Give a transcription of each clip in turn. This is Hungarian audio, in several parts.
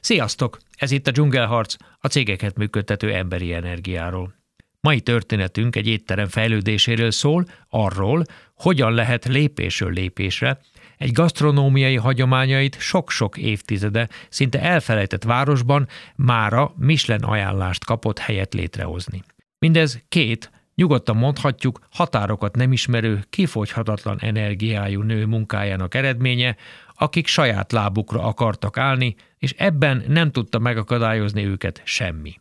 Sziasztok! Ez itt a Dzsungelharc, a cégeket működtető emberi energiáról. Mai történetünk egy étterem fejlődéséről szól, arról, hogyan lehet lépésről lépésre egy gasztronómiai hagyományait sok-sok évtizede szinte elfelejtett városban mára Michelin ajánlást kapott helyet létrehozni. Mindez két, nyugodtan mondhatjuk, határokat nem ismerő, kifogyhatatlan energiájú nő munkájának eredménye, akik saját lábukra akartak állni, és ebben nem tudta megakadályozni őket semmi.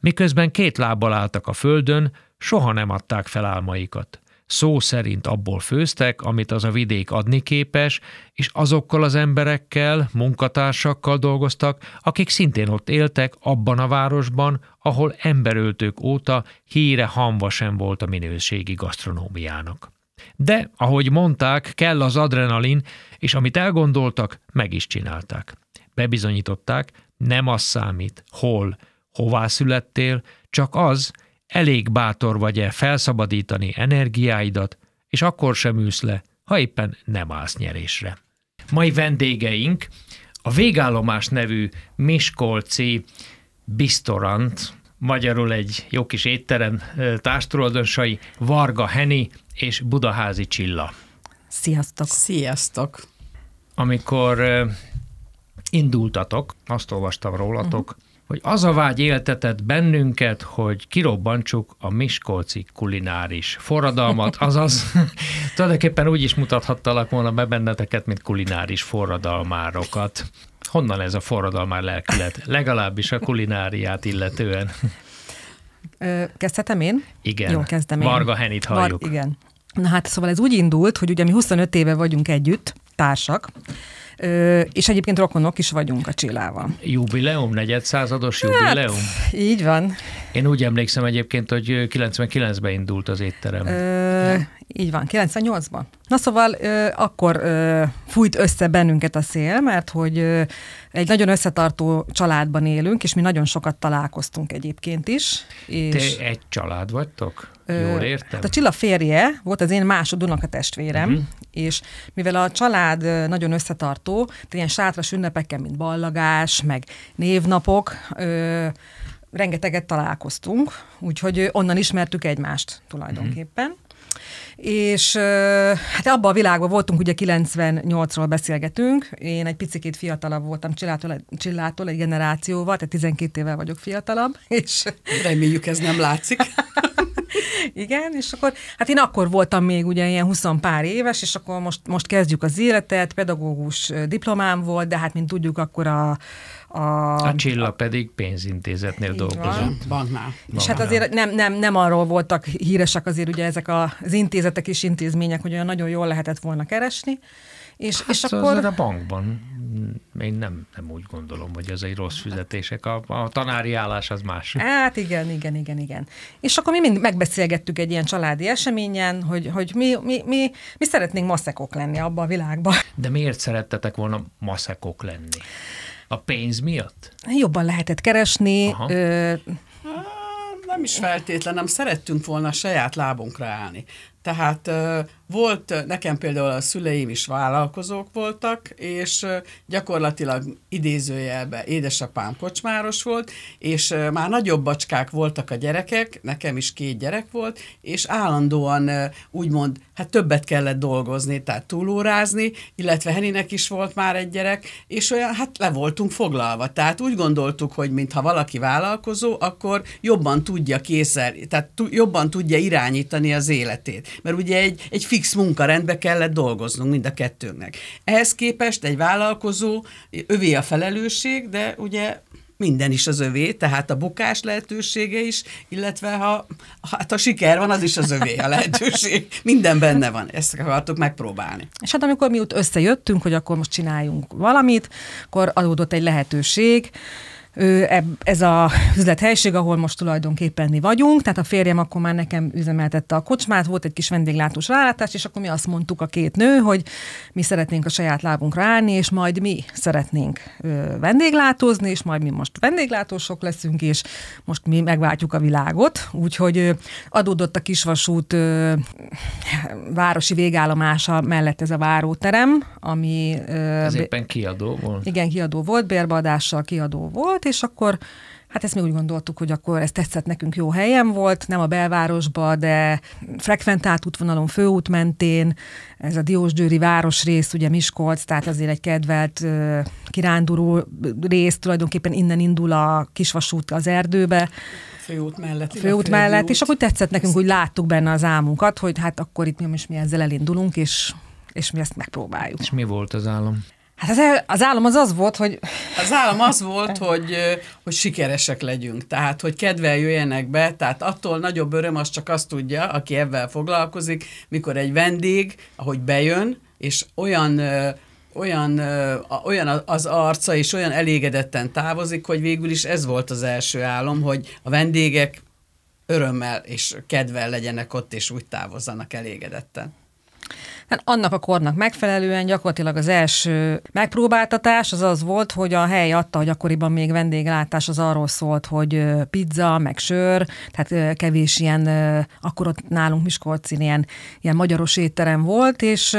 Miközben két lábbal álltak a földön, soha nem adták fel álmaikat. Szó szerint abból főztek, amit az a vidék adni képes, és azokkal az emberekkel, munkatársakkal dolgoztak, akik szintén ott éltek abban a városban, ahol emberöltők óta híre hamva sem volt a minőségi gasztronómiának. De, ahogy mondták, kell az adrenalin, és amit elgondoltak, meg is csinálták. Bebizonyították, nem az számít, hol, hová születtél, csak az, elég bátor vagy-e felszabadítani energiáidat, és akkor sem ülsz le, ha éppen nem állsz nyerésre. Mai vendégeink a Végállomás nevű Miskolci Bistorant, magyarul egy jó kis étterem társtulajdonosai Varga Heni és Budaházi Csilla. Sziasztok! Sziasztok! Amikor indultatok, azt olvastam rólatok, uh-huh hogy az a vágy éltetett bennünket, hogy kirobbantsuk a miskolci kulináris forradalmat, azaz tulajdonképpen úgy is mutathattalak volna be benneteket, mint kulináris forradalmárokat. Honnan ez a forradalmár lelkület? Legalábbis a kulináriát illetően. kezdhetem én? Igen. Jó, kezdem én. Varga Henit halljuk. Var, igen. Na hát szóval ez úgy indult, hogy ugye mi 25 éve vagyunk együtt, társak, és egyébként rokonok is vagyunk a Csillával. Jubileum, negyedszázados jubileum? Hát, így van. Én úgy emlékszem egyébként, hogy 99-ben indult az étterem. Ö, így van, 98-ban. Na szóval ö, akkor ö, fújt össze bennünket a szél, mert hogy ö, egy nagyon összetartó családban élünk, és mi nagyon sokat találkoztunk egyébként is. És Te egy család vagytok? Jól értem? Hát a Csilla férje volt az én másod a testvérem, uh-huh. és mivel a család nagyon összetartó, ilyen sátras ünnepekkel, mint ballagás, meg névnapok, ö, rengeteget találkoztunk, úgyhogy onnan ismertük egymást tulajdonképpen. Uh-huh és hát abban a világban voltunk, ugye 98-ról beszélgetünk, én egy picit fiatalabb voltam Csillától, Csillától egy generációval, tehát 12 évvel vagyok fiatalabb, és... Reméljük ez nem látszik. Igen, és akkor, hát én akkor voltam még ugye ilyen 20 pár éves, és akkor most, most kezdjük az életet, pedagógus diplomám volt, de hát mint tudjuk, akkor a a, a Csilla pedig pénzintézetnél dolgozott. Van. Banknál. És hát azért nem, nem, nem arról voltak híresek azért ugye ezek az intézetek és intézmények, hogy olyan nagyon jól lehetett volna keresni. És, hát és akkor... a bankban én nem, nem úgy gondolom, hogy ez egy rossz fizetések. A, a tanári állás az más. Hát igen, igen, igen, igen. És akkor mi mind megbeszélgettük egy ilyen családi eseményen, hogy, hogy mi, mi, mi, mi szeretnénk maszekok lenni abban a világban. De miért szerettetek volna maszekok lenni? A pénz miatt? Jobban lehetett keresni. Ö... Nem is feltétlen, nem szerettünk volna saját lábunkra állni. Tehát volt, nekem például a szüleim is vállalkozók voltak, és gyakorlatilag idézőjelben édesapám kocsmáros volt, és már nagyobb bacskák voltak a gyerekek, nekem is két gyerek volt, és állandóan úgymond, hát többet kellett dolgozni, tehát túlórázni, illetve Heninek is volt már egy gyerek, és olyan, hát le voltunk foglalva. Tehát úgy gondoltuk, hogy mintha valaki vállalkozó, akkor jobban tudja készer, tehát jobban tudja irányítani az életét. Mert ugye egy, egy fix munkarendbe kellett dolgoznunk mind a kettőnknek. Ehhez képest egy vállalkozó, övé a felelősség, de ugye minden is az övé, tehát a bukás lehetősége is, illetve ha, hát a siker van, az is az övé a lehetőség. Minden benne van, ezt akartuk megpróbálni. És hát amikor mi ott összejöttünk, hogy akkor most csináljunk valamit, akkor adódott egy lehetőség, ez a üzlethelyiség, ahol most tulajdonképpen mi vagyunk, tehát a férjem akkor már nekem üzemeltette a kocsmát, volt egy kis vendéglátós rálátás, és akkor mi azt mondtuk a két nő, hogy mi szeretnénk a saját lábunkra állni, és majd mi szeretnénk vendéglátózni, és majd mi most vendéglátósok leszünk, és most mi megváltjuk a világot. Úgyhogy adódott a kisvasút városi végállomása mellett ez a váróterem, ami... Ez éppen kiadó volt. Igen, kiadó volt, bérbeadással kiadó volt, és akkor Hát ezt mi úgy gondoltuk, hogy akkor ez tetszett nekünk jó helyen volt, nem a belvárosba, de frekventált útvonalon, főút mentén, ez a Diósgyőri városrész, ugye Miskolc, tehát azért egy kedvelt uh, kiránduló rész, tulajdonképpen innen indul a kisvasút az erdőbe. Főút mellett. Főút mellett, és akkor tetszett nekünk, hogy láttuk benne az álmunkat, hogy hát akkor itt mi, mi ezzel elindulunk, és, és mi ezt megpróbáljuk. És mi volt az állam? Hát az, el, az álom az az volt, hogy... Az álom az volt, hogy, hogy sikeresek legyünk, tehát hogy kedvel jöjjenek be, tehát attól nagyobb öröm az csak azt tudja, aki ebben foglalkozik, mikor egy vendég, ahogy bejön, és olyan olyan, olyan az arca, és olyan elégedetten távozik, hogy végül is ez volt az első álom, hogy a vendégek örömmel és kedvel legyenek ott, és úgy távozzanak elégedetten. Hát annak a kornak megfelelően gyakorlatilag az első megpróbáltatás az az volt, hogy a hely adta, hogy akkoriban még vendéglátás az arról szólt, hogy pizza, meg sör, tehát kevés ilyen, akkor ott nálunk Miskolcin ilyen, ilyen magyaros étterem volt, és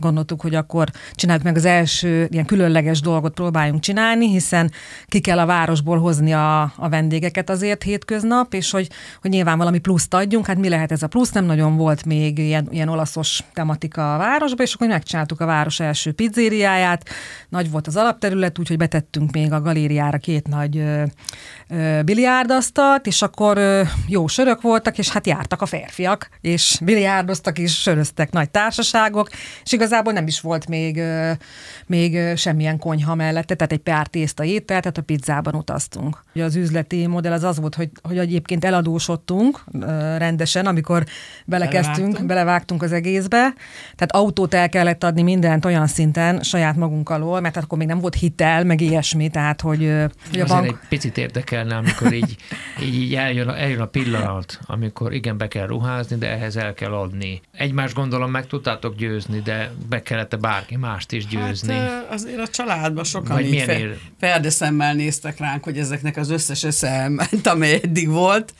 gondoltuk, hogy akkor csináljuk meg az első ilyen különleges dolgot próbáljunk csinálni, hiszen ki kell a városból hozni a, a vendégeket azért hétköznap, és hogy, hogy nyilván valami pluszt adjunk, hát mi lehet ez a plusz, nem nagyon volt még ilyen, ilyen olaszos tematika a városban, és akkor megcsináltuk a város első pizzériáját, nagy volt az alapterület, úgyhogy betettünk még a galériára két nagy ö, ö, biliárdasztalt, és akkor ö, jó sörök voltak, és hát jártak a férfiak, és biliárdoztak, és söröztek nagy társaságok, és igazából nem is volt még, még semmilyen konyha mellette, tehát egy pár tészta étel, tehát a pizzában utaztunk. Ugye az üzleti modell az az volt, hogy, hogy egyébként eladósodtunk rendesen, amikor belekezdtünk, belevágtunk. belevágtunk az egészbe, tehát autót el kellett adni mindent olyan szinten saját magunk alól, mert akkor még nem volt hitel, meg ilyesmi, tehát hogy, hogy a bank... egy picit érdekelne, amikor így, így, így eljön, eljön a pillanat, amikor igen, be kell ruházni, de ehhez el kell adni. Egymást gondolom meg tudtátok győzni, de be kellett bárki mást is győzni. Hát, azért a családban sokan Vagy így fe, ér... ferdeszemmel néztek ránk, hogy ezeknek az összes esze elment, amely eddig volt,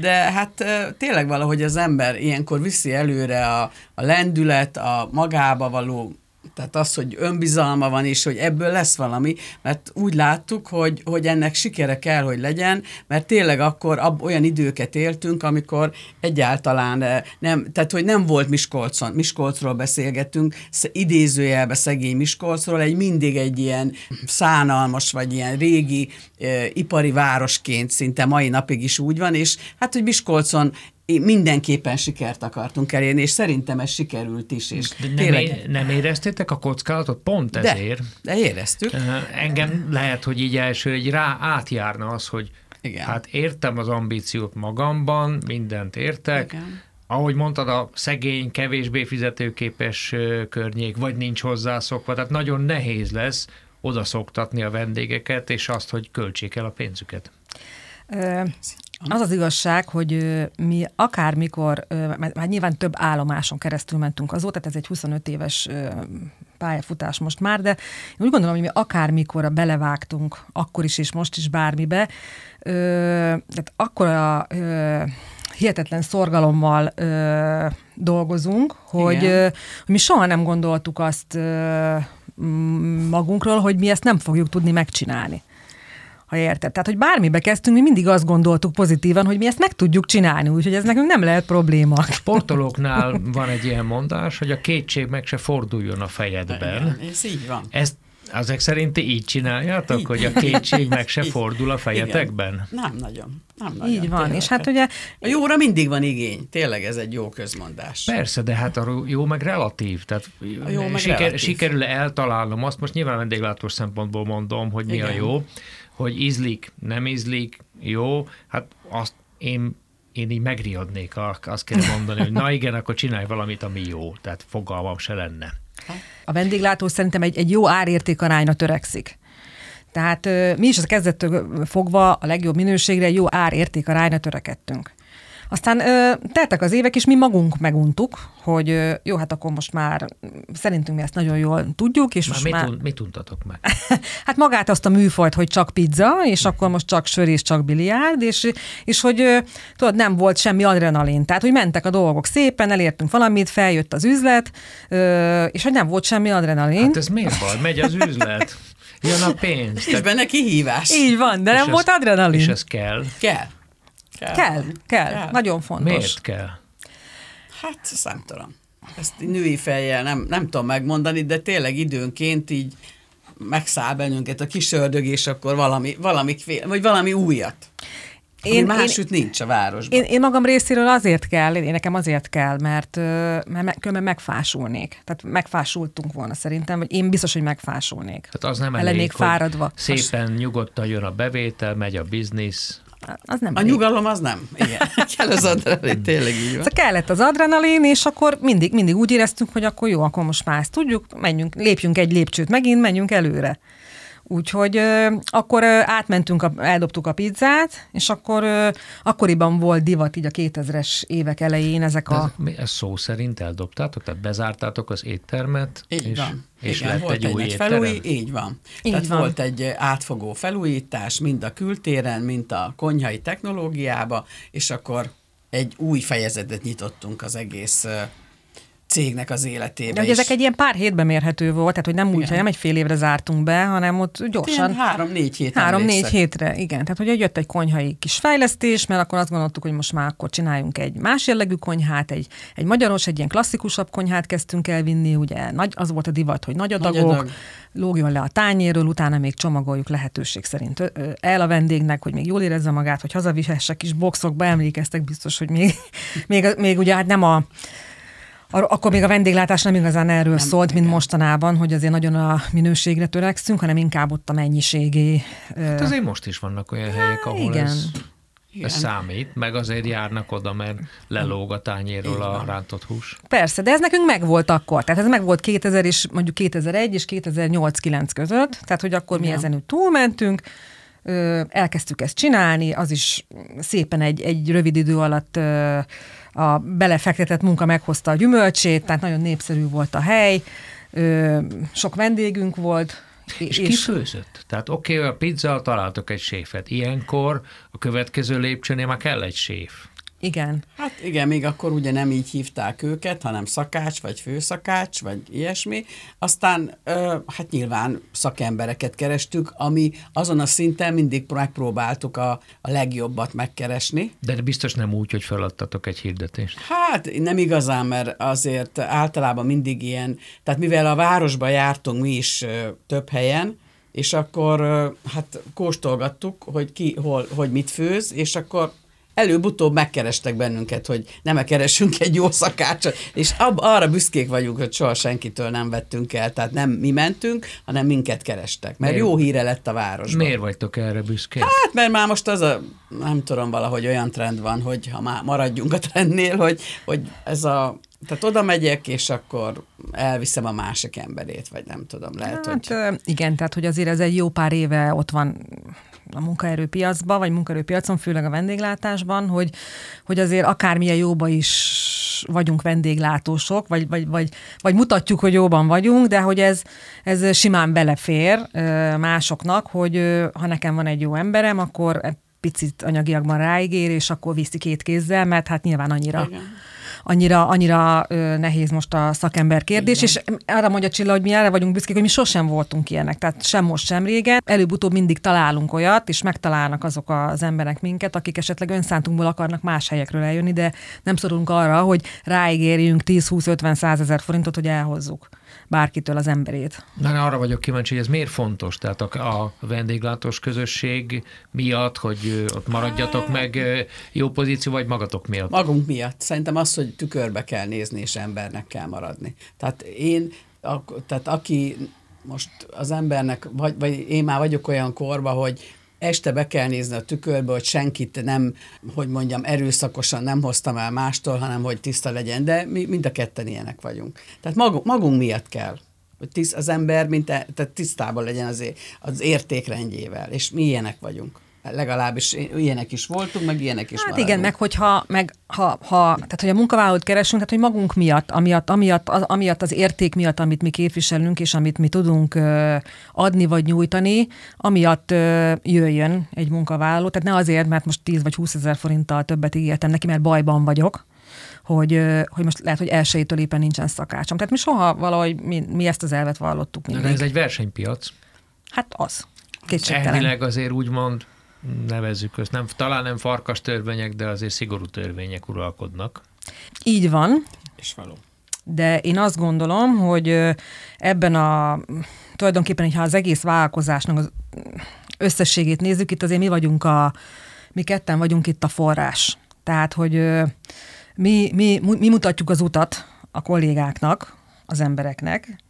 de hát tényleg valahogy az ember ilyenkor viszi előre a, a lendület, a magába való tehát az, hogy önbizalma van, és hogy ebből lesz valami, mert úgy láttuk, hogy, hogy ennek sikere kell, hogy legyen, mert tényleg akkor ab, olyan időket éltünk, amikor egyáltalán eh, nem, tehát hogy nem volt Miskolcon, Miskolcról beszélgettünk, idézőjelbe szegény Miskolcról, egy mindig egy ilyen szánalmas, vagy ilyen régi e, ipari városként szinte mai napig is úgy van, és hát, hogy Miskolcon mindenképpen sikert akartunk elérni, és szerintem ez sikerült is. És de nem, tényleg... é- nem éreztétek a kockázatot pont ezért? De, de éreztük. Engem lehet, hogy így első egy rá átjárna az, hogy Igen. hát értem az ambíciót magamban, mindent értek, Igen. ahogy mondtad, a szegény, kevésbé fizetőképes környék, vagy nincs hozzászokva, tehát nagyon nehéz lesz oda szoktatni a vendégeket, és azt, hogy költsék el a pénzüket. Az az igazság, hogy mi akármikor, már nyilván több állomáson keresztül mentünk azóta, tehát ez egy 25 éves pályafutás most már, de én úgy gondolom, hogy mi akármikor belevágtunk, akkor is és most is bármibe, tehát akkor a hihetetlen szorgalommal ö, dolgozunk, hogy, ö, hogy mi soha nem gondoltuk azt ö, magunkról, hogy mi ezt nem fogjuk tudni megcsinálni ha érted. Tehát, hogy bármibe kezdtünk, mi mindig azt gondoltuk pozitívan, hogy mi ezt meg tudjuk csinálni, úgyhogy ez nekünk nem lehet probléma. A sportolóknál van egy ilyen mondás, hogy a kétség meg se forduljon a fejedben. Ez így van. Ezt ezek szerint így csináljátok, így, hogy a kétség meg se így, fordul a fejetekben? Igen. Nem nagyon. Nem nagyon. Így van, tényleg. és hát ugye... A jóra mindig van igény, tényleg ez egy jó közmondás. Persze, de hát a jó meg relatív, tehát a jó meg siker, relatív. sikerül eltalálnom azt, most nyilván vendéglátós szempontból mondom, hogy mi Igen. a jó, hogy ízlik, nem ízlik, jó, hát azt én én így megriadnék, azt kell mondani, hogy na igen, akkor csinálj valamit, ami jó. Tehát fogalmam se lenne. A vendéglátó szerintem egy, egy jó árérték arányra törekszik. Tehát mi is az kezdettől fogva a legjobb minőségre, jó ár érték arányra törekedtünk. Aztán ö, teltek az évek, és mi magunk meguntuk, hogy ö, jó, hát akkor most már szerintünk mi ezt nagyon jól tudjuk. És már most mit, már... Un, mit untatok meg? hát magát azt a műfajt, hogy csak pizza, és akkor most csak sör és csak biliárd, és, és hogy ö, tudod, nem volt semmi adrenalin. Tehát, hogy mentek a dolgok szépen, elértünk valamit, feljött az üzlet, ö, és hogy nem volt semmi adrenalin. Hát ez miért baj? Megy az üzlet. Jön a pénz. És benne kihívás. Így van, de nem ez- volt adrenalin. És ez kell. Kell. Kell. Kell, kell, Kell. nagyon fontos. Miért kell? Hát, tudom. Ezt női fejjel nem, nem tudom megmondani, de tényleg időnként így megszáll bennünket a kis ördög, és akkor valami, valami, vagy valami újat. Én, ami én- másütt nincs a városban. Én, én magam részéről azért kell, én nekem azért kell, mert, mert me- különben megfásulnék. Tehát megfásultunk volna szerintem, vagy én biztos, hogy megfásulnék. Tehát az nem El elég, lennék hogy fáradva. Szépen nyugodtan jön a bevétel, megy a biznisz. Az nem a elég. nyugalom az nem. Igen. Kell az adrenalin, tényleg így van. Szóval kellett az adrenalin, és akkor mindig, mindig úgy éreztünk, hogy akkor jó, akkor most már ezt tudjuk, menjünk, lépjünk egy lépcsőt megint, menjünk előre. Úgyhogy ö, akkor ö, átmentünk, a, eldobtuk a pizzát, és akkor ö, akkoriban volt divat így a 2000-es évek elején ezek De a... ez, mi- ez szó szerint eldobtátok? Tehát bezártátok az éttermet? Így és, van. És Igen, lett volt egy új nagy felúj, így van. Így Tehát van. volt egy átfogó felújítás, mind a kültéren, mind a konyhai technológiába, és akkor egy új fejezetet nyitottunk az egész cégnek az életébe. De ezek egy ilyen pár hétben mérhető volt, tehát hogy nem úgy, nem egy fél évre zártunk be, hanem ott gyorsan. három-négy hét Három-négy hétre, igen. Tehát, hogy jött egy konyhai kis fejlesztés, mert akkor azt gondoltuk, hogy most már akkor csináljunk egy más jellegű konyhát, egy, egy magyaros, egy ilyen klasszikusabb konyhát kezdtünk el vinni, ugye nagy, az volt a divat, hogy nagy Nagy adagok, adag. lógjon le a tányérről, utána még csomagoljuk lehetőség szerint el a vendégnek, hogy még jól érezze magát, hogy hazavihesse kis boxokba, emlékeztek biztos, hogy még, még, még ugye hát nem a akkor még a vendéglátás nem igazán erről nem, szólt, mint mostanában, hogy azért nagyon a minőségre törekszünk, hanem inkább ott a mennyiségi. ö, Hát azért most is vannak olyan helyek, ahol igen. ez, Igen. ez számít, meg azért járnak oda, mert lelóg a tányérról a rántott hús. Persze, de ez nekünk megvolt akkor. Tehát ez megvolt 2000 és mondjuk 2001 és 2008-9 között, tehát hogy akkor mi Igen. ezen úgy túlmentünk, elkezdtük ezt csinálni, az is szépen egy, egy rövid idő alatt ö, a belefektetett munka meghozta a gyümölcsét, tehát nagyon népszerű volt a hely, ö, sok vendégünk volt. És, és ki főzött? Tehát oké, okay, a pizza, találtok egy séfet. Ilyenkor a következő lépcsőnél már kell egy séf. Igen. Hát igen, még akkor ugye nem így hívták őket, hanem szakács, vagy főszakács, vagy ilyesmi. Aztán ö, hát nyilván szakembereket kerestük, ami azon a szinten mindig megpróbáltuk a, a legjobbat megkeresni. De biztos nem úgy, hogy feladtatok egy hirdetést. Hát nem igazán, mert azért általában mindig ilyen, tehát mivel a városba jártunk mi is ö, több helyen, és akkor hát kóstolgattuk, hogy ki, hol, hogy mit főz, és akkor előbb-utóbb megkerestek bennünket, hogy nem keresünk egy jó szakácsot, és ab, arra büszkék vagyunk, hogy soha senkitől nem vettünk el, tehát nem mi mentünk, hanem minket kerestek, mert Miért? jó híre lett a városban. Miért vagytok erre büszkék? Hát, mert már most az a, nem tudom, valahogy olyan trend van, hogy ha már maradjunk a trendnél, hogy, hogy ez a, tehát oda megyek, és akkor elviszem a másik emberét, vagy nem tudom, lehet, Hát hogy... igen, tehát hogy azért ez egy jó pár éve ott van a munkaerőpiacban, vagy munkaerőpiacon, főleg a vendéglátásban, hogy, hogy azért akármilyen jóba is vagyunk vendéglátósok, vagy, vagy, vagy, vagy mutatjuk, hogy jóban vagyunk, de hogy ez, ez simán belefér másoknak, hogy ha nekem van egy jó emberem, akkor picit anyagiakban ráigér, és akkor viszi két kézzel, mert hát nyilván annyira Igen. Annyira, annyira ö, nehéz most a szakember kérdés, Igen. és arra mondja Csilla, hogy mi erre vagyunk büszkék, hogy mi sosem voltunk ilyenek, tehát sem most, sem régen. Előbb-utóbb mindig találunk olyat, és megtalálnak azok az emberek minket, akik esetleg önszántunkból akarnak más helyekről eljönni, de nem szorulunk arra, hogy ráigérjünk 10-20-50-100 ezer forintot, hogy elhozzuk bárkitől az emberét. Na, arra vagyok kíváncsi, hogy ez miért fontos? Tehát a, a vendéglátós közösség miatt, hogy ott maradjatok meg jó pozíció, vagy magatok miatt? Magunk miatt. Szerintem az, hogy tükörbe kell nézni, és embernek kell maradni. Tehát én, ak- tehát aki most az embernek, vagy, vagy én már vagyok olyan korba, hogy este be kell nézni a tükörbe, hogy senkit nem, hogy mondjam, erőszakosan nem hoztam el mástól, hanem hogy tiszta legyen, de mi mind a ketten ilyenek vagyunk. Tehát magunk, magunk miatt kell. hogy tiszt, az ember mint e, tehát tisztában legyen az, az értékrendjével, és mi ilyenek vagyunk legalábbis ilyenek is voltunk, meg ilyenek is Hát maradunk. igen, meg hogyha, meg ha, ha, tehát hogy a munkavállalót keresünk, tehát hogy magunk miatt, amiatt, amiatt, az, amiatt az érték miatt, amit mi képviselünk, és amit mi tudunk ö, adni vagy nyújtani, amiatt ö, jöjjön egy munkavállaló. Tehát ne azért, mert most 10 vagy 20 ezer forinttal többet ígértem neki, mert bajban vagyok, hogy, hogy most lehet, hogy elsőjétől éppen nincsen szakácsom. Tehát mi soha valahogy mi, mi ezt az elvet vallottuk mindig. De ez egy versenypiac. Hát az. Kétségtelen. Elvileg azért úgymond nevezzük ezt, nem, talán nem farkas törvények, de azért szigorú törvények uralkodnak. Így van. És való. De én azt gondolom, hogy ebben a tulajdonképpen, ha az egész vállalkozásnak az összességét nézzük, itt azért mi vagyunk a, mi ketten vagyunk itt a forrás. Tehát, hogy mi, mi, mi mutatjuk az utat a kollégáknak, az embereknek,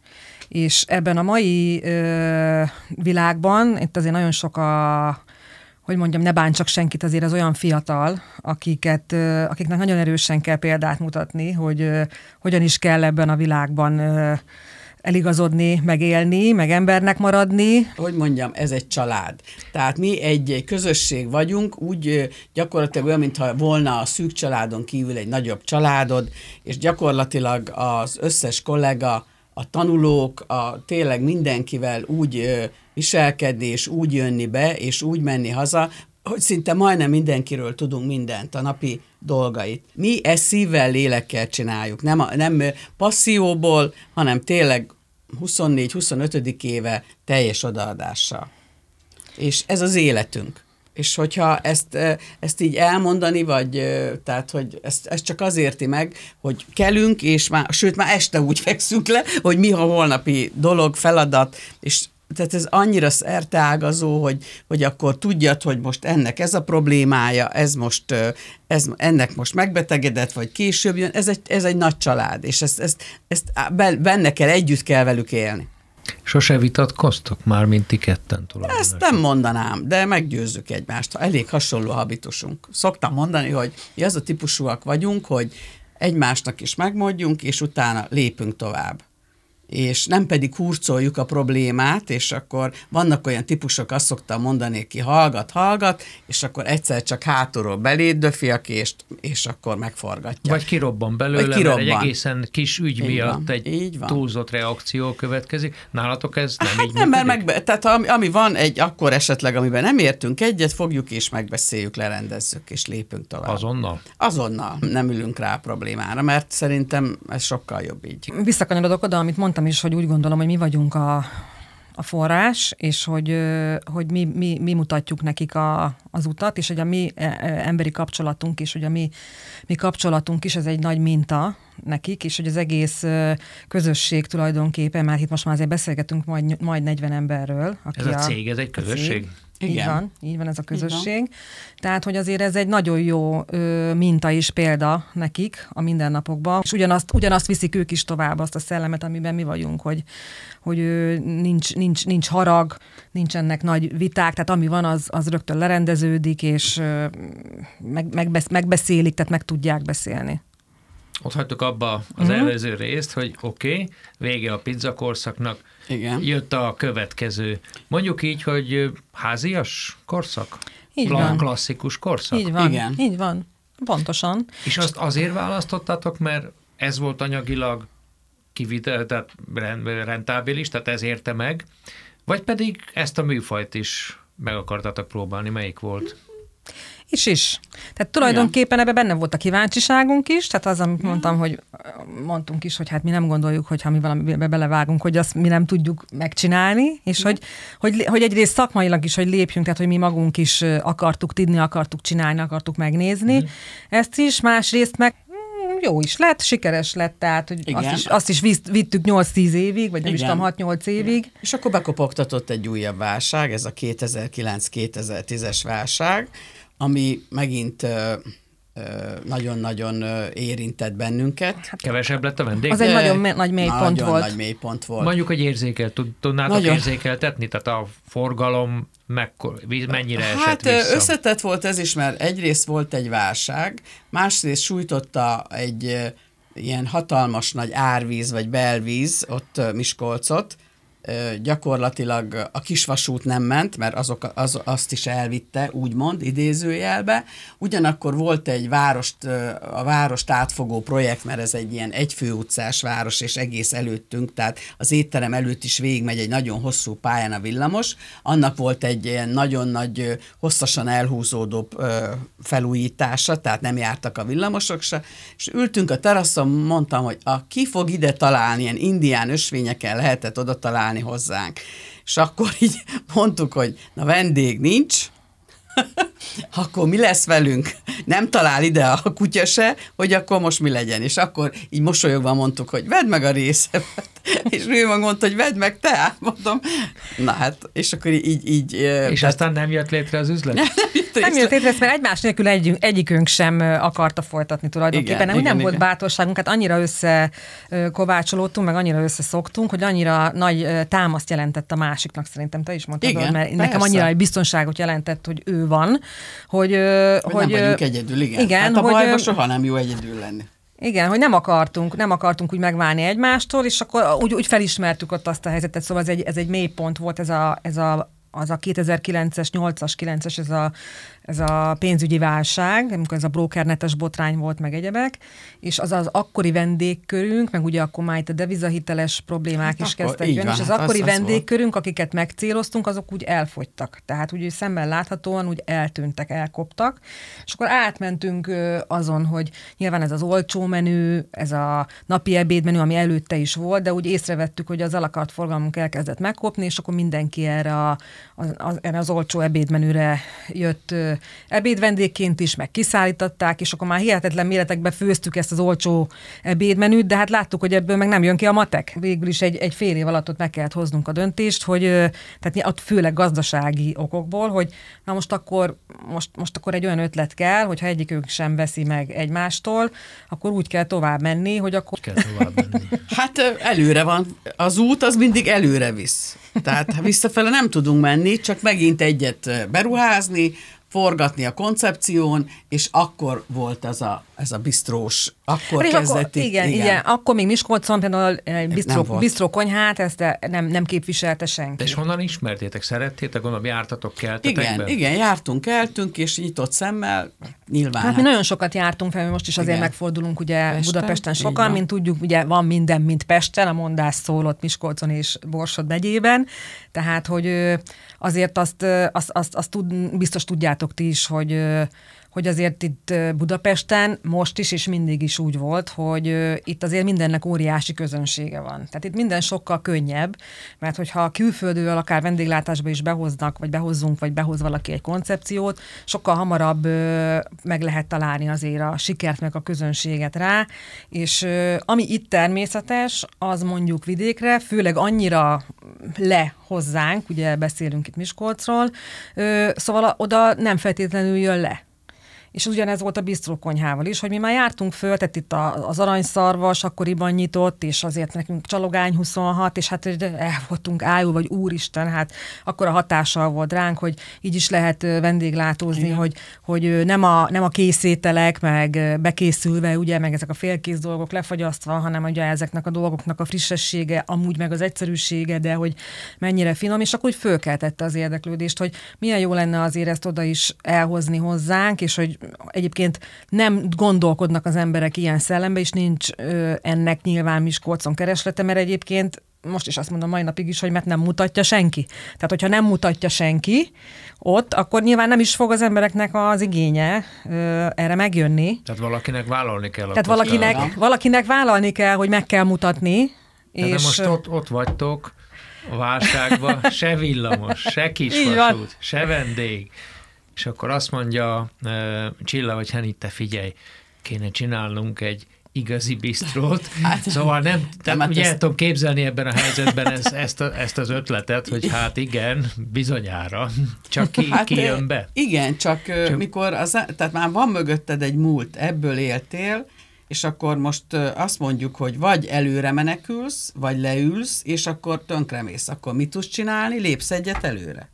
és ebben a mai ö, világban, itt azért nagyon sok a, hogy mondjam, ne bántsak senkit, azért az olyan fiatal, akiket, akiknek nagyon erősen kell példát mutatni, hogy hogyan is kell ebben a világban eligazodni, megélni, meg embernek maradni. Hogy mondjam, ez egy család. Tehát mi egy, egy közösség vagyunk, úgy gyakorlatilag olyan, mintha volna a szűk családon kívül egy nagyobb családod, és gyakorlatilag az összes kollega, a tanulók, a tényleg mindenkivel úgy viselkedni, és úgy jönni be, és úgy menni haza, hogy szinte majdnem mindenkiről tudunk mindent, a napi dolgait. Mi ezt szívvel, lélekkel csináljuk, nem, a, nem passzióból, hanem tényleg 24-25. éve teljes odaadással. És ez az életünk. És hogyha ezt, ezt így elmondani, vagy tehát, hogy ezt, ezt csak az érti meg, hogy kelünk, és már, sőt, már este úgy fekszünk le, hogy mi a holnapi dolog, feladat, és tehát ez annyira szerteágazó, hogy, hogy akkor tudjad, hogy most ennek ez a problémája, ez most, ez, ennek most megbetegedett, vagy később jön, ez egy, ez egy nagy család, és ezt, ezt, ezt benne kell, együtt kell velük élni. Sose vitatkoztok már, mint ti ketten Ezt nem mondanám, de meggyőzzük egymást. Elég hasonló habitusunk. Szoktam mondani, hogy mi az a típusúak vagyunk, hogy egymásnak is megmondjunk, és utána lépünk tovább és nem pedig hurcoljuk a problémát, és akkor vannak olyan típusok, azt szoktam mondani, ki hallgat, hallgat, és akkor egyszer csak hátulról beléd döfi a kést, és akkor megforgatja. Vagy kirobban belőle, Vagy kirobban. mert egy egészen kis ügy így miatt van, egy így van. túlzott reakció következik. Nálatok ez nem hát így nem, mert meg, tehát ami, ami van egy akkor esetleg, amiben nem értünk egyet, fogjuk és megbeszéljük, lerendezzük, és lépünk tovább. Azonnal? Azonnal. Nem ülünk rá a problémára, mert szerintem ez sokkal jobb így. Visszakanyarodok oda, amit mondtam is, hogy úgy gondolom, hogy mi vagyunk a, a forrás, és hogy, hogy mi, mi, mi mutatjuk nekik a, az utat, és hogy a mi e, e, emberi kapcsolatunk is, hogy a mi, mi kapcsolatunk is, ez egy nagy minta nekik, és hogy az egész közösség tulajdonképpen, már itt most már azért beszélgetünk majd, majd 40 emberről. Aki ez a cég, ez egy közösség? Cég, igen. Így van, így van ez a közösség. Tehát, hogy azért ez egy nagyon jó ö, minta és példa nekik a mindennapokban, és ugyanazt, ugyanazt viszik ők is tovább, azt a szellemet, amiben mi vagyunk, hogy, hogy ö, nincs, nincs, nincs harag, nincsenek nagy viták, tehát ami van, az, az rögtön lerendeződik, és ö, meg, megbesz, megbeszélik, tehát meg tudják beszélni. Ott hagytuk abba az uh-huh. előző részt, hogy oké, okay, vége a pizza korszaknak, Igen. jött a következő. Mondjuk így, hogy házias korszak? Így van. Klasszikus korszak? Így van, Igen. így van. Pontosan. És azt azért választottátok, mert ez volt anyagilag kivitel, tehát rentábilis, tehát ez érte meg, vagy pedig ezt a műfajt is meg akartatok próbálni, melyik volt? Is is. Tehát tulajdonképpen ebben benne volt a kíváncsiságunk is, tehát az, amit mondtam, hogy mondtunk is, hogy hát mi nem gondoljuk, hogy ha mi valamibe belevágunk, hogy azt mi nem tudjuk megcsinálni, és hogy, hogy, hogy egyrészt szakmailag is, hogy lépjünk, tehát hogy mi magunk is akartuk tidni, akartuk csinálni, akartuk megnézni. Mm. Ezt is, másrészt meg mm, jó is lett, sikeres lett, tehát hogy azt is, azt is vittük 8-10 évig, vagy nem Igen. is tudom, 6-8 évig. Igen. És akkor bekopogtatott egy újabb válság, ez a 2009-2010-es válság, ami megint nagyon-nagyon érintett bennünket. Hát kevesebb lett a vendég? Az egy nagyon nagy mélypont volt. nagy mélypont volt. Mondjuk, hogy érzékel, tudnátok nagyon... érzékeltetni? Tehát a forgalom mekkor, mennyire esett Hát vissza? összetett volt ez is, mert egyrészt volt egy válság, másrészt sújtotta egy ilyen hatalmas nagy árvíz vagy belvíz ott Miskolcot, gyakorlatilag a kisvasút nem ment, mert azok, az, azt is elvitte, úgymond, idézőjelbe. Ugyanakkor volt egy várost, a várost átfogó projekt, mert ez egy ilyen egyfőutcás város, és egész előttünk, tehát az étterem előtt is végigmegy egy nagyon hosszú pályán a villamos. Annak volt egy ilyen nagyon nagy, hosszasan elhúzódó felújítása, tehát nem jártak a villamosok se, és ültünk a teraszon, mondtam, hogy a, ki fog ide találni, ilyen indián ösvényeken lehetett oda találni találni hozzánk. És akkor így mondtuk, hogy na vendég nincs, akkor mi lesz velünk? Nem talál ide a kutya se, hogy akkor most mi legyen. És akkor így mosolyogva mondtuk, hogy vedd meg a részemet. És ő meg mondta, hogy vedd meg te, mondom. Na hát, és akkor így... így és tehát... aztán nem jött létre az üzlet? Nem jött létre, mert egymás nélkül egy, egyikünk sem akarta folytatni tulajdonképpen. Igen, nem, igen, nem igen. volt bátorságunk, hát annyira összekovácsolódtunk, meg annyira összeszoktunk, hogy annyira nagy támaszt jelentett a másiknak, szerintem te is mondtad, igen, mert persze. nekem annyira egy biztonságot jelentett, hogy ő van, hogy... Hogy, hogy nem vagyunk egyedül, igen. igen hát a hogy, bajban soha nem jó egyedül lenni. Igen, hogy nem akartunk, nem akartunk úgy megválni egymástól, és akkor úgy, úgy felismertük ott azt a helyzetet, szóval ez egy, ez egy mélypont volt ez a, ez a az a 2009-es, 8-as, 9-es, ez a ez a pénzügyi válság, amikor ez a brokernetes botrány volt, meg egyebek, és az az akkori vendégkörünk, meg ugye akkor már itt a devizahiteles problémák hát is kezdtek jönni, és az hát akkori az, vendégkörünk, az akiket megcéloztunk, azok úgy elfogytak. Tehát úgy szemben láthatóan úgy eltűntek, elkoptak, és akkor átmentünk azon, hogy nyilván ez az olcsó menü, ez a napi ebédmenü, ami előtte is volt, de úgy észrevettük, hogy az alakart forgalmunk elkezdett megkopni, és akkor mindenki erre, a, az, erre az olcsó ebédmenüre jött ebédvendégként is, meg kiszállították, és akkor már hihetetlen méretekbe főztük ezt az olcsó ebédmenüt, de hát láttuk, hogy ebből meg nem jön ki a matek. Végül is egy, egy fél év alatt ott meg kellett hoznunk a döntést, hogy tehát ott főleg gazdasági okokból, hogy na most akkor, most, most akkor egy olyan ötlet kell, hogyha egyikük sem veszi meg egymástól, akkor úgy kell tovább menni, hogy akkor... Kell tovább menni. Hát előre van. Az út az mindig előre visz. Tehát visszafele nem tudunk menni, csak megint egyet beruházni, forgatni a koncepción, és akkor volt ez a, ez a bistrós, akkor és kezdett akkor, itt, igen, igen, igen, akkor még Miskolcon például egy bistró, bistró konyhát, ezt nem, nem képviselte senki. És honnan ismertétek? Szerettétek? Gondolom, jártatok, keltetek Igen, be? igen, jártunk, keltünk, és nyitott szemmel, nyilván. Hát, hát mi nagyon sokat jártunk fel, most is azért igen. megfordulunk ugye Pesten, Budapesten sokan, mint tudjuk, ugye van minden, mint Pesten, a mondás szólott Miskolcon és Borsod megyében, tehát, hogy azért azt, azt, azt, azt tud, biztos tudjátok ti is, hogy hogy azért itt Budapesten most is és mindig is úgy volt, hogy itt azért mindennek óriási közönsége van. Tehát itt minden sokkal könnyebb, mert hogyha külföldről akár vendéglátásba is behoznak, vagy behozzunk, vagy behoz valaki egy koncepciót, sokkal hamarabb meg lehet találni azért a sikert, meg a közönséget rá, és ami itt természetes, az mondjuk vidékre, főleg annyira le hozzánk, ugye beszélünk itt Miskolcról, szóval oda nem feltétlenül jön le és ugyanez volt a bisztrókonyhával is, hogy mi már jártunk föl, tehát itt az aranyszarvas akkoriban nyitott, és azért nekünk csalogány 26, és hát el voltunk ájul, vagy úristen, hát akkor a hatással volt ránk, hogy így is lehet vendéglátózni, Igen. hogy, hogy nem, a, nem a készételek, meg bekészülve, ugye, meg ezek a félkész dolgok lefagyasztva, hanem ugye ezeknek a dolgoknak a frissessége, amúgy meg az egyszerűsége, de hogy mennyire finom, és akkor úgy fölkeltette az érdeklődést, hogy milyen jó lenne azért ezt oda is elhozni hozzánk, és hogy egyébként nem gondolkodnak az emberek ilyen szellembe, és nincs ö, ennek nyilván Miskolcon kereslete, mert egyébként most is azt mondom mai napig is, hogy mert nem mutatja senki. Tehát, hogyha nem mutatja senki ott, akkor nyilván nem is fog az embereknek az igénye ö, erre megjönni. Tehát valakinek vállalni kell. Tehát valakinek, valakinek vállalni kell, hogy meg kell mutatni. Tehát és... most ott, ott vagytok a válságban, se villamos, se kisvasút, se vendég, és akkor azt mondja Csilla, hogy Henny, te figyelj, kéne csinálnunk egy igazi bisztrót. Hát, szóval nem, tehát nem, ugye ezt... el tudom képzelni ebben a helyzetben ezt, ezt, a, ezt az ötletet, hogy hát igen, bizonyára, csak ki, hát, ki jön be. Igen, csak, csak mikor, az, tehát már van mögötted egy múlt, ebből éltél, és akkor most azt mondjuk, hogy vagy előre menekülsz, vagy leülsz, és akkor tönkremész. Akkor mit tudsz csinálni? Lépsz egyet előre.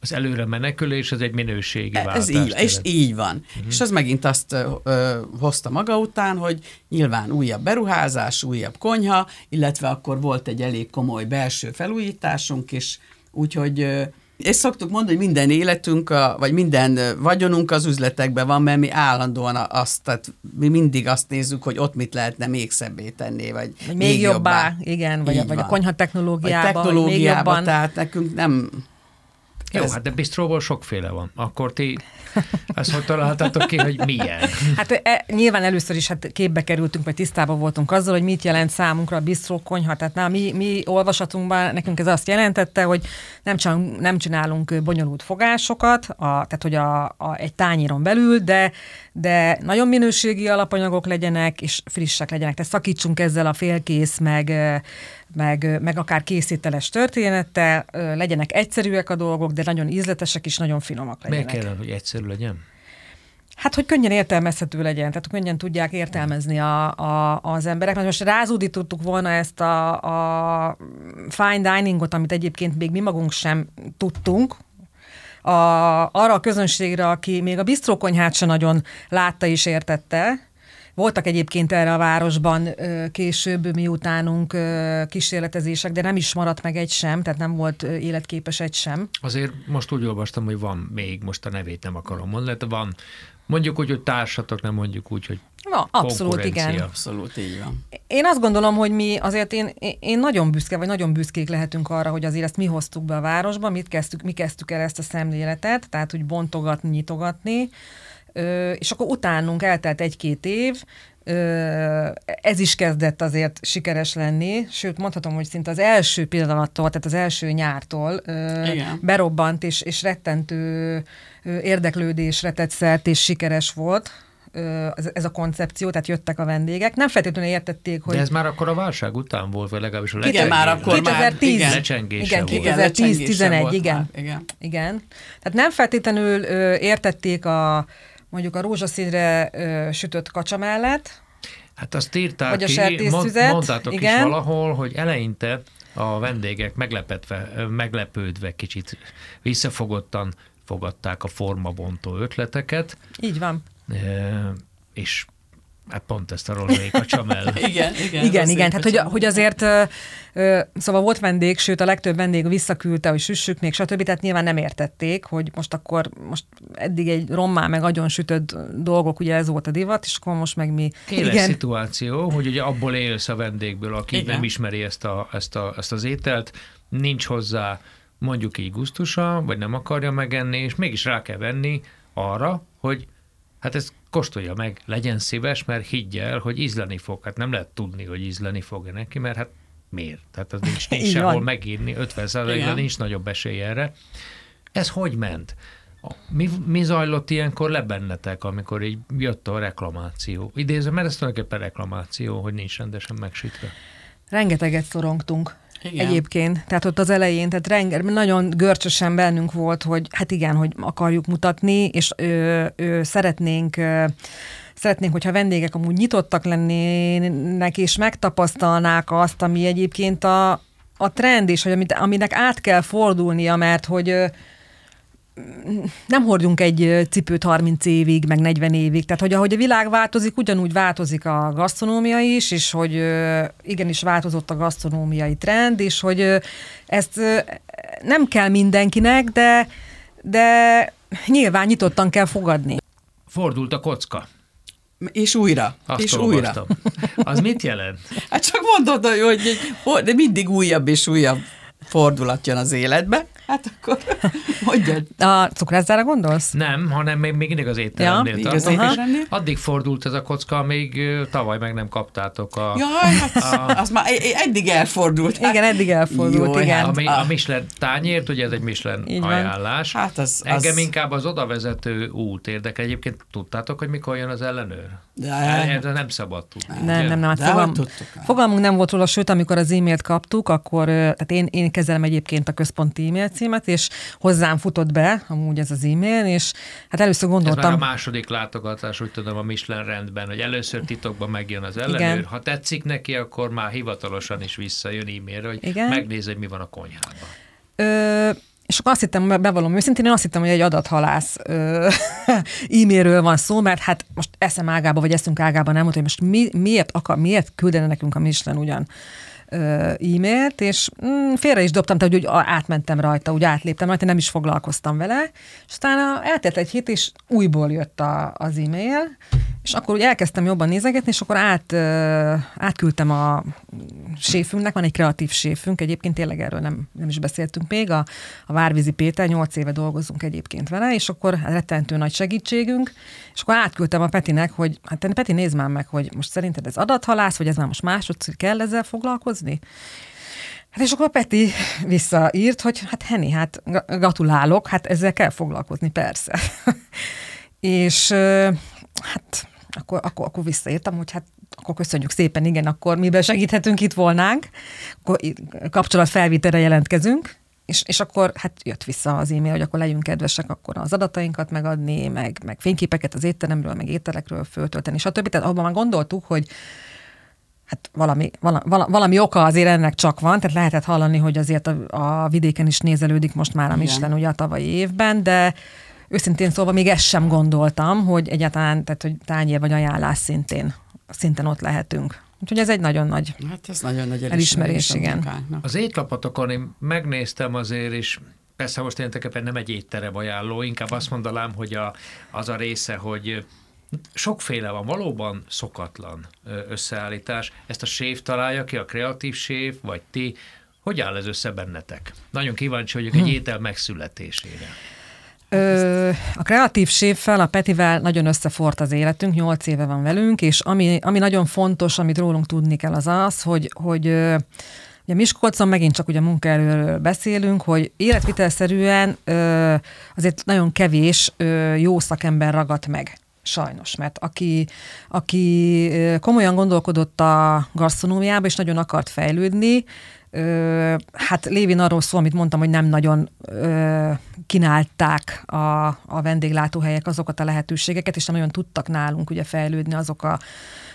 Az előre menekülés, ez egy minőségi váltás. Ez így, és így van. Uh-huh. És az megint azt ö, hozta maga után, hogy nyilván újabb beruházás, újabb konyha, illetve akkor volt egy elég komoly belső felújításunk is, úgyhogy és szoktuk mondani, hogy minden életünk, a, vagy minden vagyonunk az üzletekben van, mert mi állandóan azt, tehát mi mindig azt nézzük, hogy ott mit lehetne még szebbé tenni, vagy, vagy még, még jobbá, jobbá. igen, vagy, a, vagy a konyha technológiába, vagy technológiába, még jobban. tehát nekünk nem jó, ez... hát de bistróból sokféle van. Akkor ti ezt hogy találtátok ki, hogy milyen? Hát e, nyilván először is hát képbe kerültünk, vagy tisztában voltunk azzal, hogy mit jelent számunkra a bistró konyha. Tehát na, mi, mi olvasatunkban nekünk ez azt jelentette, hogy nem, csak, nem csinálunk bonyolult fogásokat, a, tehát hogy a, a, egy tányéron belül, de, de nagyon minőségi alapanyagok legyenek, és frissek legyenek. Tehát szakítsunk ezzel a félkész, meg meg, meg akár készíteles történettel, legyenek egyszerűek a dolgok, de nagyon ízletesek és nagyon finomak legyenek. Miért kellene, hogy egyszerű legyen? Hát, hogy könnyen értelmezhető legyen, tehát könnyen tudják értelmezni a, a, az emberek. Mert most rázúdítottuk volna ezt a, a fine diningot, amit egyébként még mi magunk sem tudtunk, a, arra a közönségre, aki még a bistrókonyhát sem nagyon látta és értette, voltak egyébként erre a városban később, miutánunk kísérletezések, de nem is maradt meg egy sem, tehát nem volt életképes egy sem. Azért most úgy olvastam, hogy van még, most a nevét nem akarom mondani, de van Mondjuk úgy, hogy társatok, nem mondjuk úgy, hogy Na, abszolút, igen. Abszolút, így van. Én azt gondolom, hogy mi azért én, én nagyon büszke, vagy nagyon büszkék lehetünk arra, hogy azért ezt mi hoztuk be a városba, mit kezdtük, mi kezdtük el ezt a szemléletet, tehát úgy bontogatni, nyitogatni, és akkor utánunk eltelt egy-két év, ez is kezdett azért sikeres lenni, sőt mondhatom, hogy szinte az első pillanattól, tehát az első nyártól Igen. berobbant és, és rettentő érdeklődésre tett szert és sikeres volt ez a koncepció, tehát jöttek a vendégek. Nem feltétlenül értették, hogy... De ez már akkor a válság után volt, vagy legalábbis a Igen, már akkor 2010, már, igen, igen, 2010-11, igen, igen. igen. Tehát nem feltétlenül értették a mondjuk a rózsaszínre ö, sütött kacsa mellett. Hát azt írták vagy a ki, mondtátok igen. is valahol, hogy eleinte a vendégek meglepetve, meglepődve kicsit visszafogottan fogadták a formabontó ötleteket. Így van. E, és Hát pont ezt a rozsai mellett. igen, igen. Igen, igen. Tehát, hogy, hogy azért, ö, szóval volt vendég, sőt a legtöbb vendég visszaküldte, hogy süssük még, stb. Tehát nyilván nem értették, hogy most akkor, most eddig egy rommá meg agyon sütött dolgok, ugye ez volt a divat, és akkor most meg mi. Éles igen. szituáció, hogy ugye abból élsz a vendégből, aki igen. nem ismeri ezt, a, ezt, a, ezt az ételt, nincs hozzá mondjuk így gusztusa, vagy nem akarja megenni, és mégis rá kell venni arra, hogy hát ez kóstolja meg, legyen szíves, mert higgy el, hogy ízleni fog. Hát nem lehet tudni, hogy ízleni fog-e neki, mert hát miért? Tehát az nincs, nincs sehol megírni, 50 nincs nagyobb esély erre. Ez hogy ment? Mi, mi zajlott ilyenkor le bennetek, amikor így jött a reklamáció? Idézem, mert ez tulajdonképpen reklamáció, hogy nincs rendesen megsütve. Rengeteget szorongtunk. Igen. Egyébként, tehát ott az elején, tehát renge, nagyon görcsösen bennünk volt, hogy hát igen, hogy akarjuk mutatni, és ö, ö, szeretnénk ö, szeretnénk, hogyha vendégek amúgy nyitottak lennének, és megtapasztalnák azt, ami egyébként a, a trend, és hogy amit, aminek át kell fordulnia, mert hogy nem hordjunk egy cipőt 30 évig, meg 40 évig. Tehát, hogy ahogy a világ változik, ugyanúgy változik a gasztronómia is, és hogy igenis változott a gasztronómiai trend, és hogy ezt nem kell mindenkinek, de, de nyilván nyitottan kell fogadni. Fordult a kocka. És újra. Azt és olvastam. újra. Az mit jelent? Hát csak mondod, hogy, hogy de mindig újabb és újabb fordulat jön az életbe, hát akkor mondjad. A cukrászdára gondolsz? Nem, hanem még, még mindig az étteremnél ja, tartunk. Addig fordult ez a kocka, amíg tavaly meg nem kaptátok a... Jaj, hát a, az már eddig elfordult. Hát. Igen, eddig elfordult, Jó, igen. A, a Michelin tányért, ugye ez egy Michelin Így ajánlás. Hát az, Engem az... inkább az oda vezető út érdekel. Egyébként tudtátok, hogy mikor jön az ellenőr? De... Erre nem szabad tudni. Nem, nem, nem. Hát fogalm, fogalmunk nem volt róla, sőt, amikor az e-mailt kaptuk, akkor tehát én, én kezelem egyébként a központi e-mail címet, és hozzám futott be amúgy ez az e-mail, és hát először gondoltam... Ez már a második látogatás, úgy tudom, a Michelin rendben, hogy először titokban megjön az ellenőr, Igen. ha tetszik neki, akkor már hivatalosan is visszajön e-mailre, hogy Igen. megnéz, hogy mi van a konyhában. Ö, és akkor azt hittem, bevallom őszintén, én azt hittem, hogy egy adathalász e-mailről van szó, mert hát most eszem ágába, vagy eszünk ágába nem hogy most mi, miért, akar, miért küldene nekünk a Michelin ugyan e-mailt, és mm, félre is dobtam, tehát úgy átmentem rajta, úgy átléptem rajta, nem is foglalkoztam vele, és utána eltelt egy hét, és újból jött a, az e-mail, és akkor úgy elkezdtem jobban nézegetni, és akkor át, átküldtem a séfünknek, van egy kreatív séfünk, egyébként tényleg erről nem, nem is beszéltünk még, a, a Várvízi Péter, nyolc éve dolgozunk egyébként vele, és akkor rettentő nagy segítségünk, és akkor átküldtem a Petinek, hogy hát Peti nézd már meg, hogy most szerinted ez adathalász, vagy ez már most másodszor kell ezzel foglalkozni? Hát és akkor a Peti visszaírt, hogy hát Henni, hát gratulálok, hát ezzel kell foglalkozni, persze. és hát akkor, akkor, akkor visszaírtam, hogy hát akkor köszönjük szépen, igen, akkor miben segíthetünk, itt volnánk, akkor kapcsolatfelvételre jelentkezünk, és, és akkor hát jött vissza az e-mail, hogy akkor legyünk kedvesek akkor az adatainkat megadni, meg, meg fényképeket az étteremről, meg ételekről föltölteni, stb. Tehát abban már gondoltuk, hogy hát valami, valami, valami oka azért ennek csak van, tehát lehetett hallani, hogy azért a, a vidéken is nézelődik most már a Michelin ugye a tavalyi évben, de őszintén szólva még ezt sem gondoltam, hogy egyáltalán, tehát hogy tányér vagy ajánlás szintén, szinten ott lehetünk. Úgyhogy ez egy nagyon nagy Hát ez nagyon nagy elismerés, igen. Az étlapotokon én megnéztem azért is, persze most én nem egy étterem ajánló, inkább azt mondanám, hogy a, az a része, hogy sokféle van, valóban szokatlan összeállítás. Ezt a séf találja ki, a kreatív séf, vagy ti. Hogy áll ez össze bennetek? Nagyon kíváncsi vagyok egy hm. étel megszületésére. Ö, a kreatív séffel, a Petivel nagyon összefort az életünk, nyolc éve van velünk, és ami, ami nagyon fontos, amit rólunk tudni kell, az az, hogy, hogy Ugye Miskolcon megint csak ugye munkaerőről beszélünk, hogy életvitelszerűen ö, azért nagyon kevés ö, jó szakember ragadt meg. Sajnos, mert aki, aki komolyan gondolkodott a gasztronómiába, és nagyon akart fejlődni, Ö, hát Lévin arról szól, amit mondtam, hogy nem nagyon ö, kínálták a, a vendéglátóhelyek azokat a lehetőségeket, és nem nagyon tudtak nálunk ugye fejlődni azok a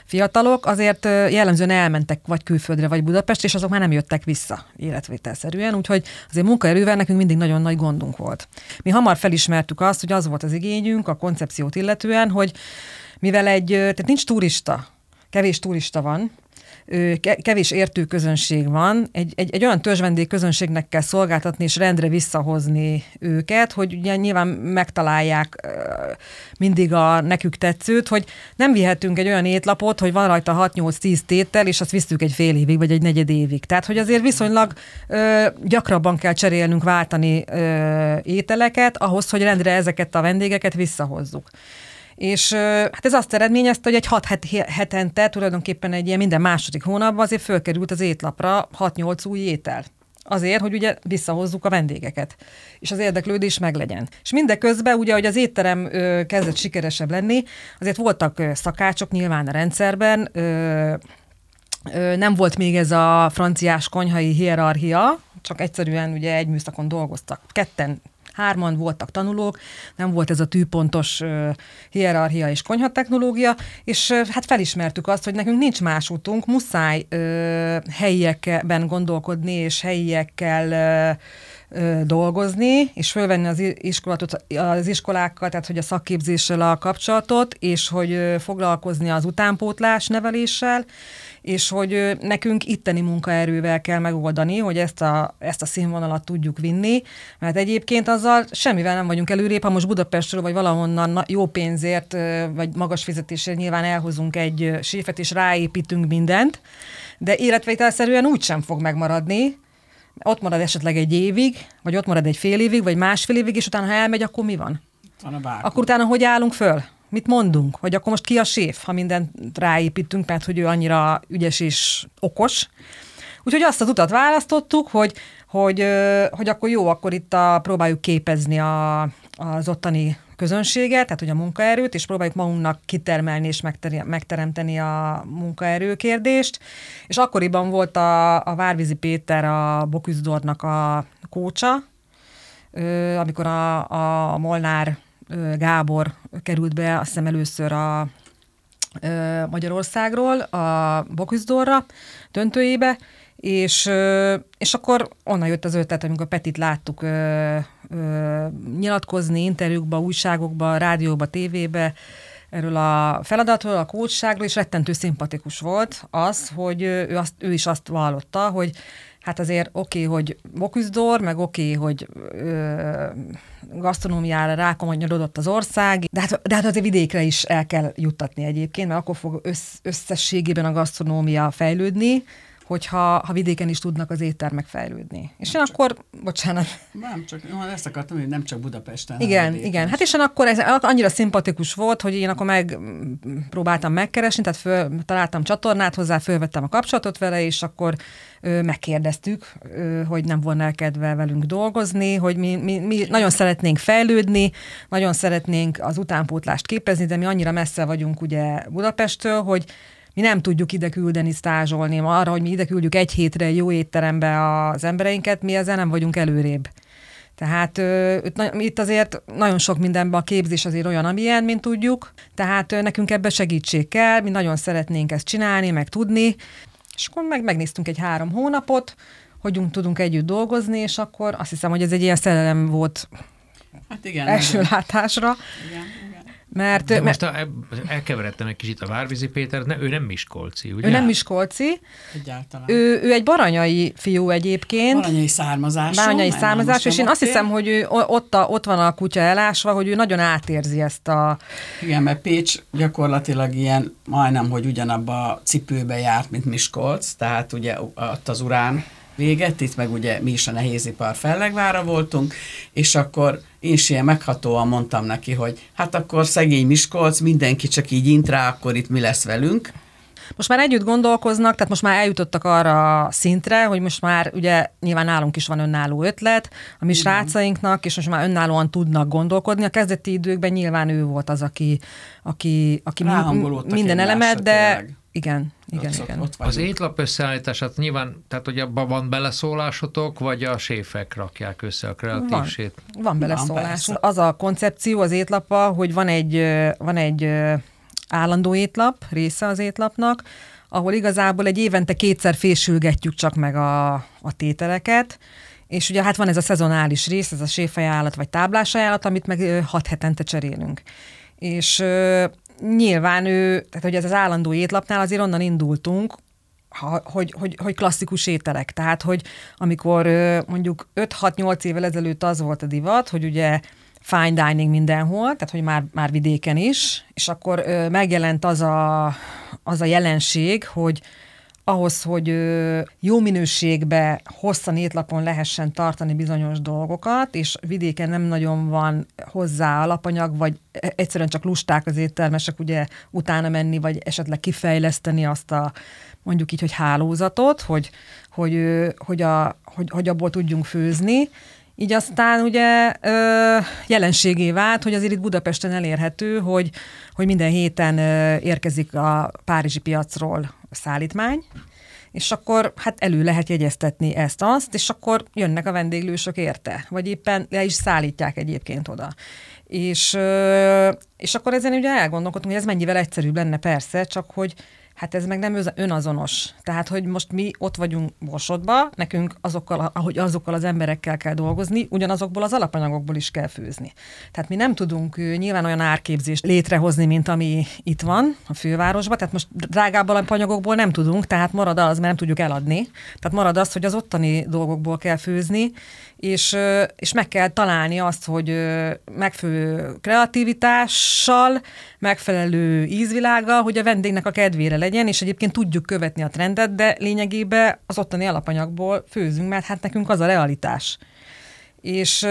fiatalok, azért jellemzően elmentek vagy külföldre, vagy Budapest, és azok már nem jöttek vissza életvételszerűen, úgyhogy azért munkaerővel nekünk mindig nagyon nagy gondunk volt. Mi hamar felismertük azt, hogy az volt az igényünk a koncepciót illetően, hogy mivel egy, tehát nincs turista, kevés turista van, kevés értő közönség van, egy, egy, egy olyan törzsvendég közönségnek kell szolgáltatni és rendre visszahozni őket, hogy ugye nyilván megtalálják mindig a nekük tetszőt, hogy nem vihetünk egy olyan étlapot, hogy van rajta 6-8-10 tétel, és azt visszük egy fél évig, vagy egy negyed évig. Tehát, hogy azért viszonylag ö, gyakrabban kell cserélnünk, váltani ö, ételeket, ahhoz, hogy rendre ezeket a vendégeket visszahozzuk. És hát ez azt eredményezte, hogy egy hat hetente, tulajdonképpen egy ilyen minden második hónapban azért fölkerült az étlapra 6-8 új étel. Azért, hogy ugye visszahozzuk a vendégeket, és az érdeklődés meglegyen. És mindeközben ugye, hogy az étterem ö, kezdett sikeresebb lenni, azért voltak ö, szakácsok nyilván a rendszerben, ö, ö, nem volt még ez a franciás konyhai hierarchia, csak egyszerűen ugye egy műszakon dolgoztak. Ketten hárman voltak tanulók, nem volt ez a tűpontos hierarchia és konyhatechnológia, és hát felismertük azt, hogy nekünk nincs más útunk, muszáj helyiekben gondolkodni, és helyiekkel dolgozni, és fölvenni az, iskolatot, az iskolákkal, tehát hogy a szakképzéssel a kapcsolatot, és hogy foglalkozni az utánpótlás neveléssel, és hogy nekünk itteni munkaerővel kell megoldani, hogy ezt a, ezt a színvonalat tudjuk vinni, mert egyébként azzal semmivel nem vagyunk előrébb, ha most Budapestről vagy valahonnan jó pénzért, vagy magas fizetésért nyilván elhozunk egy séfet, és ráépítünk mindent, de életvételszerűen úgy sem fog megmaradni, ott marad esetleg egy évig, vagy ott marad egy fél évig, vagy másfél évig, és utána ha elmegy, akkor mi van? van a akkor utána hogy állunk föl? Mit mondunk? Hogy akkor most ki a séf, ha mindent ráépítünk, mert hogy ő annyira ügyes és okos. Úgyhogy azt az utat választottuk, hogy, hogy, hogy akkor jó, akkor itt a, próbáljuk képezni a, az ottani közönséget, tehát hogy a munkaerőt, és próbáljuk magunknak kitermelni és megteremteni a munkaerőkérdést. És akkoriban volt a, a Várvízi Péter a Boküzdornak a kócsa, amikor a, a Molnár Gábor került be azt hiszem először a Magyarországról a Boküzdorra döntőjébe, és, és akkor onnan jött az ötlet, amikor Petit láttuk ö, ö, nyilatkozni interjúkba, újságokba, rádióba, tévébe, erről a feladatról, a kócsságról, és rettentő szimpatikus volt az, hogy ő, azt, ő is azt vallotta, hogy hát azért oké, okay, hogy Boküzdor, meg oké, okay, hogy ö, gasztronómiára rákomonyodott az ország, de hát, de hát azért vidékre is el kell juttatni egyébként, mert akkor fog össz, összességében a gasztronómia fejlődni, hogyha ha vidéken is tudnak az éttermek fejlődni. És én csak, akkor, bocsánat. Nem, csak jó, ezt akartam, hogy nem csak Budapesten. Igen, igen. Hát és én akkor ez annyira szimpatikus volt, hogy én akkor megpróbáltam megkeresni, tehát föl, találtam csatornát hozzá, fölvettem a kapcsolatot vele, és akkor ö, megkérdeztük, ö, hogy nem volna kedve velünk dolgozni, hogy mi, mi, mi nagyon szeretnénk fejlődni, nagyon szeretnénk az utánpótlást képezni, de mi annyira messze vagyunk ugye Budapesttől, hogy mi nem tudjuk ide küldeni, stázsolni. Arra, hogy mi ide küldjük egy hétre jó étterembe az embereinket, mi ezzel nem vagyunk előrébb. Tehát ö, itt azért nagyon sok mindenben a képzés azért olyan, amilyen, mint tudjuk. Tehát ö, nekünk ebbe segítség kell, mi nagyon szeretnénk ezt csinálni, meg tudni. És akkor meg megnéztünk egy három hónapot, hogy tudunk együtt dolgozni, és akkor azt hiszem, hogy ez egy ilyen szerelem volt hát igen, első igen. látásra. Igen. Mert, De most a, elkeveredtem egy kicsit a Várvizi Péter, ne, ő nem Miskolci, ugye? Ő nem Miskolci. Egyáltalán. Ő, ő egy baranyai fiú egyébként. Baranyai származású. Baranyai származású, és én azt hiszem, hogy ő ott, a, ott van a kutya elásva, hogy ő nagyon átérzi ezt a... Igen, mert Pécs gyakorlatilag ilyen majdnem, hogy ugyanabba a cipőbe járt, mint Miskolc, tehát ugye ott az urán véget, itt meg ugye mi is a nehézipar fellegvára voltunk, és akkor én is ilyen meghatóan mondtam neki, hogy hát akkor szegény Miskolc, mindenki csak így int rá, akkor itt mi lesz velünk. Most már együtt gondolkoznak, tehát most már eljutottak arra a szintre, hogy most már ugye nyilván nálunk is van önálló ötlet, a mi Igen. srácainknak, és most már önállóan tudnak gondolkodni. A kezdeti időkben nyilván ő volt az, aki, aki, aki minden elemet, de tényleg. Igen, igen, ott, igen. Ott az étlap összeállítását nyilván, tehát hogy abban van beleszólásotok, vagy a séfek rakják össze a kreatív van? Van beleszólás. Van, az a koncepció az étlapa, hogy van egy, van egy állandó étlap, része az étlapnak, ahol igazából egy évente kétszer fésülgetjük csak meg a, a tételeket, és ugye hát van ez a szezonális rész, ez a séfajánlat vagy táblás ajánlat, amit meg hat hetente cserélünk. És nyilván ő, tehát hogy ez az állandó étlapnál azért onnan indultunk, hogy, hogy, hogy klasszikus ételek. Tehát, hogy amikor mondjuk 5-6-8 évvel ezelőtt az volt a divat, hogy ugye fine dining mindenhol, tehát hogy már, már vidéken is, és akkor megjelent az a, az a jelenség, hogy ahhoz, hogy jó minőségbe, hosszan étlapon lehessen tartani bizonyos dolgokat, és vidéken nem nagyon van hozzá alapanyag, vagy e, egyszerűen csak lusták az éttermesek ugye utána menni, vagy esetleg kifejleszteni azt a mondjuk így, hogy hálózatot, hogy, hogy, hogy, a, hogy, hogy abból tudjunk főzni, így aztán ugye ö, jelenségé vált, hogy azért itt Budapesten elérhető, hogy, hogy minden héten ö, érkezik a Párizsi piacról a szállítmány, és akkor hát elő lehet jegyeztetni ezt-azt, és akkor jönnek a vendéglősök érte, vagy éppen le is szállítják egyébként oda. És, és akkor ezen ugye elgondolkodtunk, hogy ez mennyivel egyszerűbb lenne persze, csak hogy Hát ez meg nem önazonos. Tehát, hogy most mi ott vagyunk Borsodba, nekünk azokkal, ahogy azokkal az emberekkel kell dolgozni, ugyanazokból az alapanyagokból is kell főzni. Tehát mi nem tudunk nyilván olyan árképzést létrehozni, mint ami itt van a fővárosban. Tehát most drágább alapanyagokból nem tudunk, tehát marad az, mert nem tudjuk eladni. Tehát marad az, hogy az ottani dolgokból kell főzni, és, és meg kell találni azt, hogy megfelelő kreativitással, megfelelő ízvilággal, hogy a vendégnek a kedvére legyen, és egyébként tudjuk követni a trendet, de lényegében az ottani alapanyagból főzünk, mert hát nekünk az a realitás. És,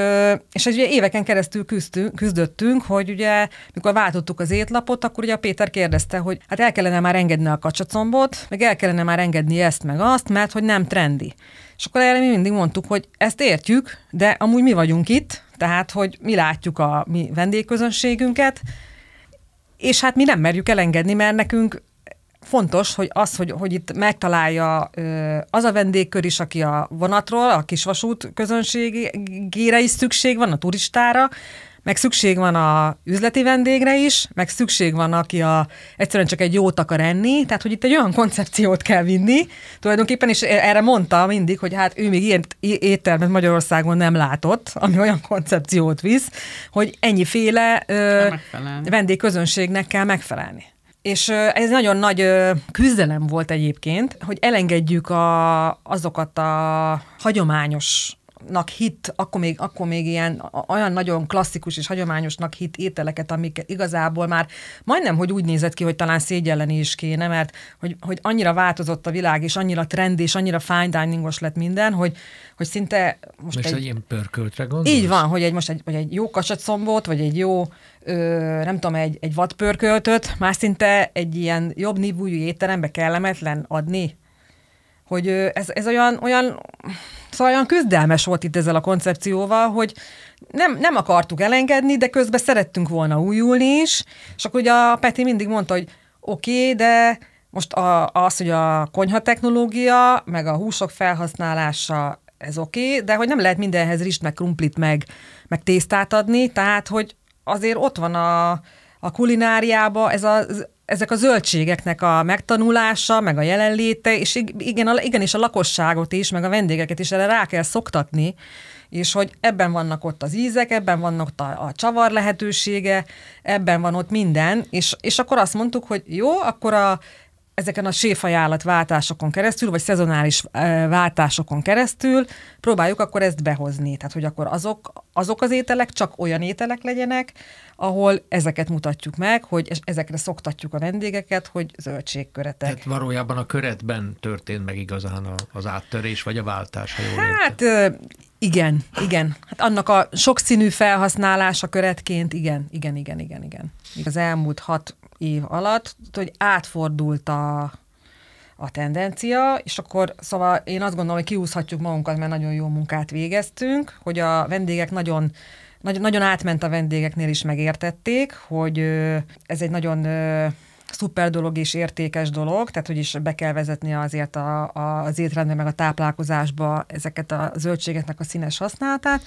és ugye éveken keresztül küzdtünk, küzdöttünk, hogy ugye, mikor váltottuk az étlapot, akkor ugye a Péter kérdezte, hogy hát el kellene már engedni a kacsacombot, meg el kellene már engedni ezt, meg azt, mert hogy nem trendi. És akkor erre mi mindig mondtuk, hogy ezt értjük, de amúgy mi vagyunk itt, tehát, hogy mi látjuk a mi vendégközönségünket, és hát mi nem merjük elengedni, mert nekünk fontos, hogy az, hogy, hogy itt megtalálja az a vendégkör is, aki a vonatról, a kisvasút közönségére is szükség van, a turistára, meg szükség van a üzleti vendégre is, meg szükség van, aki a, egyszerűen csak egy jót akar enni, tehát hogy itt egy olyan koncepciót kell vinni, tulajdonképpen, és erre mondta mindig, hogy hát ő még ilyen éttermet Magyarországon nem látott, ami olyan koncepciót visz, hogy ennyiféle ö, vendégközönségnek kell megfelelni. És ez nagyon nagy küzdelem volt egyébként, hogy elengedjük a, azokat a hagyományos nak hit, akkor még, akkor még ilyen olyan nagyon klasszikus és hagyományosnak hit ételeket, amik igazából már majdnem, hogy úgy nézett ki, hogy talán szégyelleni is kéne, mert hogy, hogy annyira változott a világ, és annyira trend, és annyira fine diningos lett minden, hogy, hogy szinte most, most egy, egy ilyen pörköltre gondolsz? Így van, hogy egy, most egy, vagy egy jó kacsatcombot, vagy egy jó, ö, nem tudom, egy, egy vadpörköltöt, már szinte egy ilyen jobb nívújú étterembe kellemetlen adni, hogy ez, ez olyan, olyan, szóval olyan küzdelmes volt itt ezzel a koncepcióval, hogy nem, nem akartuk elengedni, de közben szerettünk volna újulni is, és akkor ugye a Peti mindig mondta, hogy oké, okay, de most a, az, hogy a konyha technológia, meg a húsok felhasználása, ez oké, okay, de hogy nem lehet mindenhez rist, meg krumplit, meg, meg tésztát adni, tehát, hogy azért ott van a, a kulináriába ez a ezek a zöldségeknek a megtanulása, meg a jelenléte, és igen, a, igenis a lakosságot is, meg a vendégeket is erre rá kell szoktatni, és hogy ebben vannak ott az ízek, ebben vannak ott a, a csavar lehetősége, ebben van ott minden, és, és akkor azt mondtuk, hogy jó, akkor a, ezeken a séfajánlat váltásokon keresztül, vagy szezonális váltásokon keresztül próbáljuk akkor ezt behozni. Tehát, hogy akkor azok, azok az ételek csak olyan ételek legyenek, ahol ezeket mutatjuk meg, hogy ezekre szoktatjuk a vendégeket, hogy zöldségköretek. Tehát valójában a köretben történt meg igazán az áttörés, vagy a váltás, ha jól Hát értem. igen, igen. Hát annak a sokszínű felhasználása köretként, igen, igen, igen, igen, igen. Az elmúlt hat év alatt, hogy átfordult a, a tendencia, és akkor szóval én azt gondolom, hogy kiúzhatjuk magunkat, mert nagyon jó munkát végeztünk, hogy a vendégek nagyon nagyon, nagyon átment a vendégeknél is megértették, hogy ez egy nagyon szuper dolog és értékes dolog, tehát hogy is be kell vezetni azért a, a, az étrendbe, meg a táplálkozásba ezeket a zöldségeknek a színes használatát,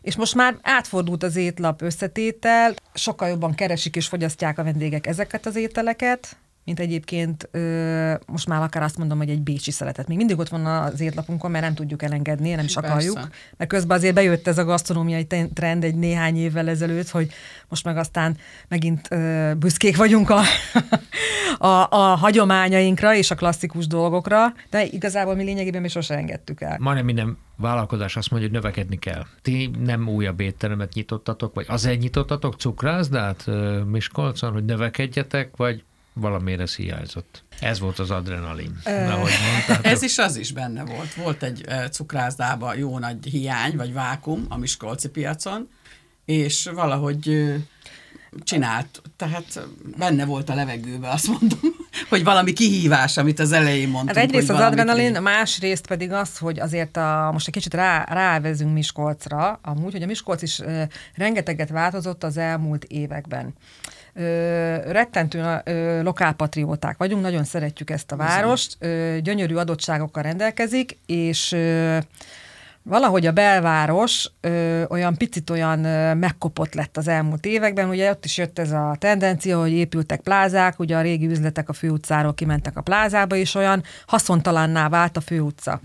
és most már átfordult az étlap összetétel, sokkal jobban keresik és fogyasztják a vendégek ezeket az ételeket, mint egyébként ö, most már akár azt mondom, hogy egy bécsi szeretet. Még mindig ott van az étlapunkon, mert nem tudjuk elengedni, nem is Persze. akarjuk. Mert közben azért bejött ez a gasztronómiai trend egy néhány évvel ezelőtt, hogy most meg aztán megint ö, büszkék vagyunk a, a, a hagyományainkra és a klasszikus dolgokra, de igazából mi lényegében mi sose engedtük el. Majdnem minden vállalkozás azt mondja, hogy növekedni kell. Ti nem újabb étteremet nyitottatok, vagy azért nyitottatok cukrászdát Miskolcon, hogy növekedjetek, vagy valamiért ez hiányzott. Ez volt az adrenalin. ahogy Ez is az is benne volt. Volt egy cukrászdában jó nagy hiány, vagy vákum a Miskolci piacon, és valahogy csinált, tehát benne volt a levegőbe, azt mondom, hogy valami kihívás, amit az elején mondtunk. Hát egyrészt az adrenalin, a másrészt pedig az, hogy azért a, most egy kicsit rá, rávezünk Miskolcra, amúgy, hogy a Miskolc is rengeteget változott az elmúlt években rettentő lokálpatrióták vagyunk, nagyon szeretjük ezt a várost, ö, gyönyörű adottságokkal rendelkezik, és ö, valahogy a belváros ö, olyan picit olyan ö, megkopott lett az elmúlt években, ugye ott is jött ez a tendencia, hogy épültek plázák, ugye a régi üzletek a főutcáról kimentek a plázába, és olyan haszontalanná vált a főutca.